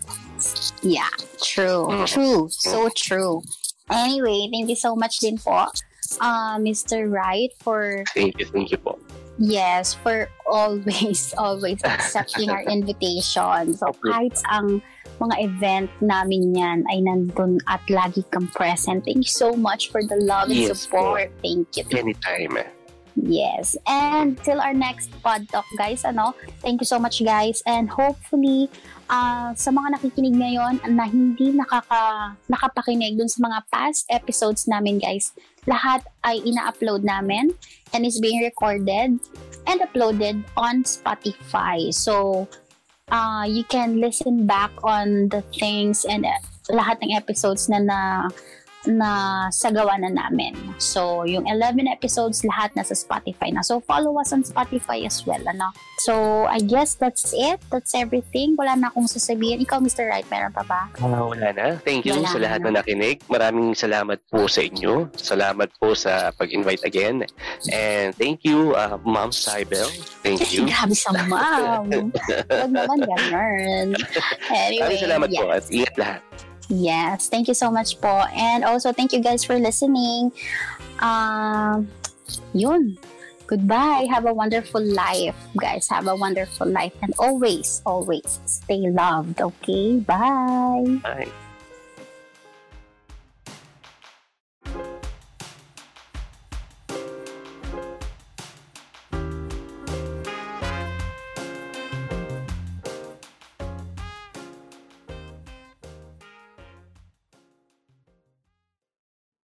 Yeah, true. Mm. True. So true. Anyway, thank you so much din po, uh, Mr. Wright, for Thank you, thank you po. Yes, for always, <laughs> always accepting our invitation. So, kahit ang mga event namin yan ay nandun at lagi kang present. Thank you so much for the love and Yes, support. Thank you. Anytime. Yes. And till our next pod talk, guys, ano, thank you so much, guys. And hopefully, ah, sa mga nakikinig ngayon na hindi nakaka, nakapakinig dun sa mga past episodes namin, guys, lahat ay ina-upload namin and is being recorded and uploaded on Spotify. So, uh, you can listen back on the things and uh, lahat ng episodes na na na sagawa na namin. So, yung 11 episodes, lahat nasa Spotify na. So, follow us on Spotify as well, ano? So, I guess that's it. That's everything. Wala na akong sasabihin. Ikaw, Mr. Right, meron pa ba? Ah, wala na. Thank you Wala sa lahat na. na nakinig. Maraming salamat po sa inyo. Salamat po sa pag-invite again. And thank you, uh, Ma'am Cybel. Thank <laughs> you. Grabe sa ma'am. <laughs> Huwag naman ganun. <laughs> Anyway, Maraming salamat po yes. at ingat lahat. Yes, thank you so much po. And also, thank you guys for listening. Um, yun. Goodbye. Have a wonderful life, guys. Have a wonderful life. And always, always stay loved, okay? Bye. Bye.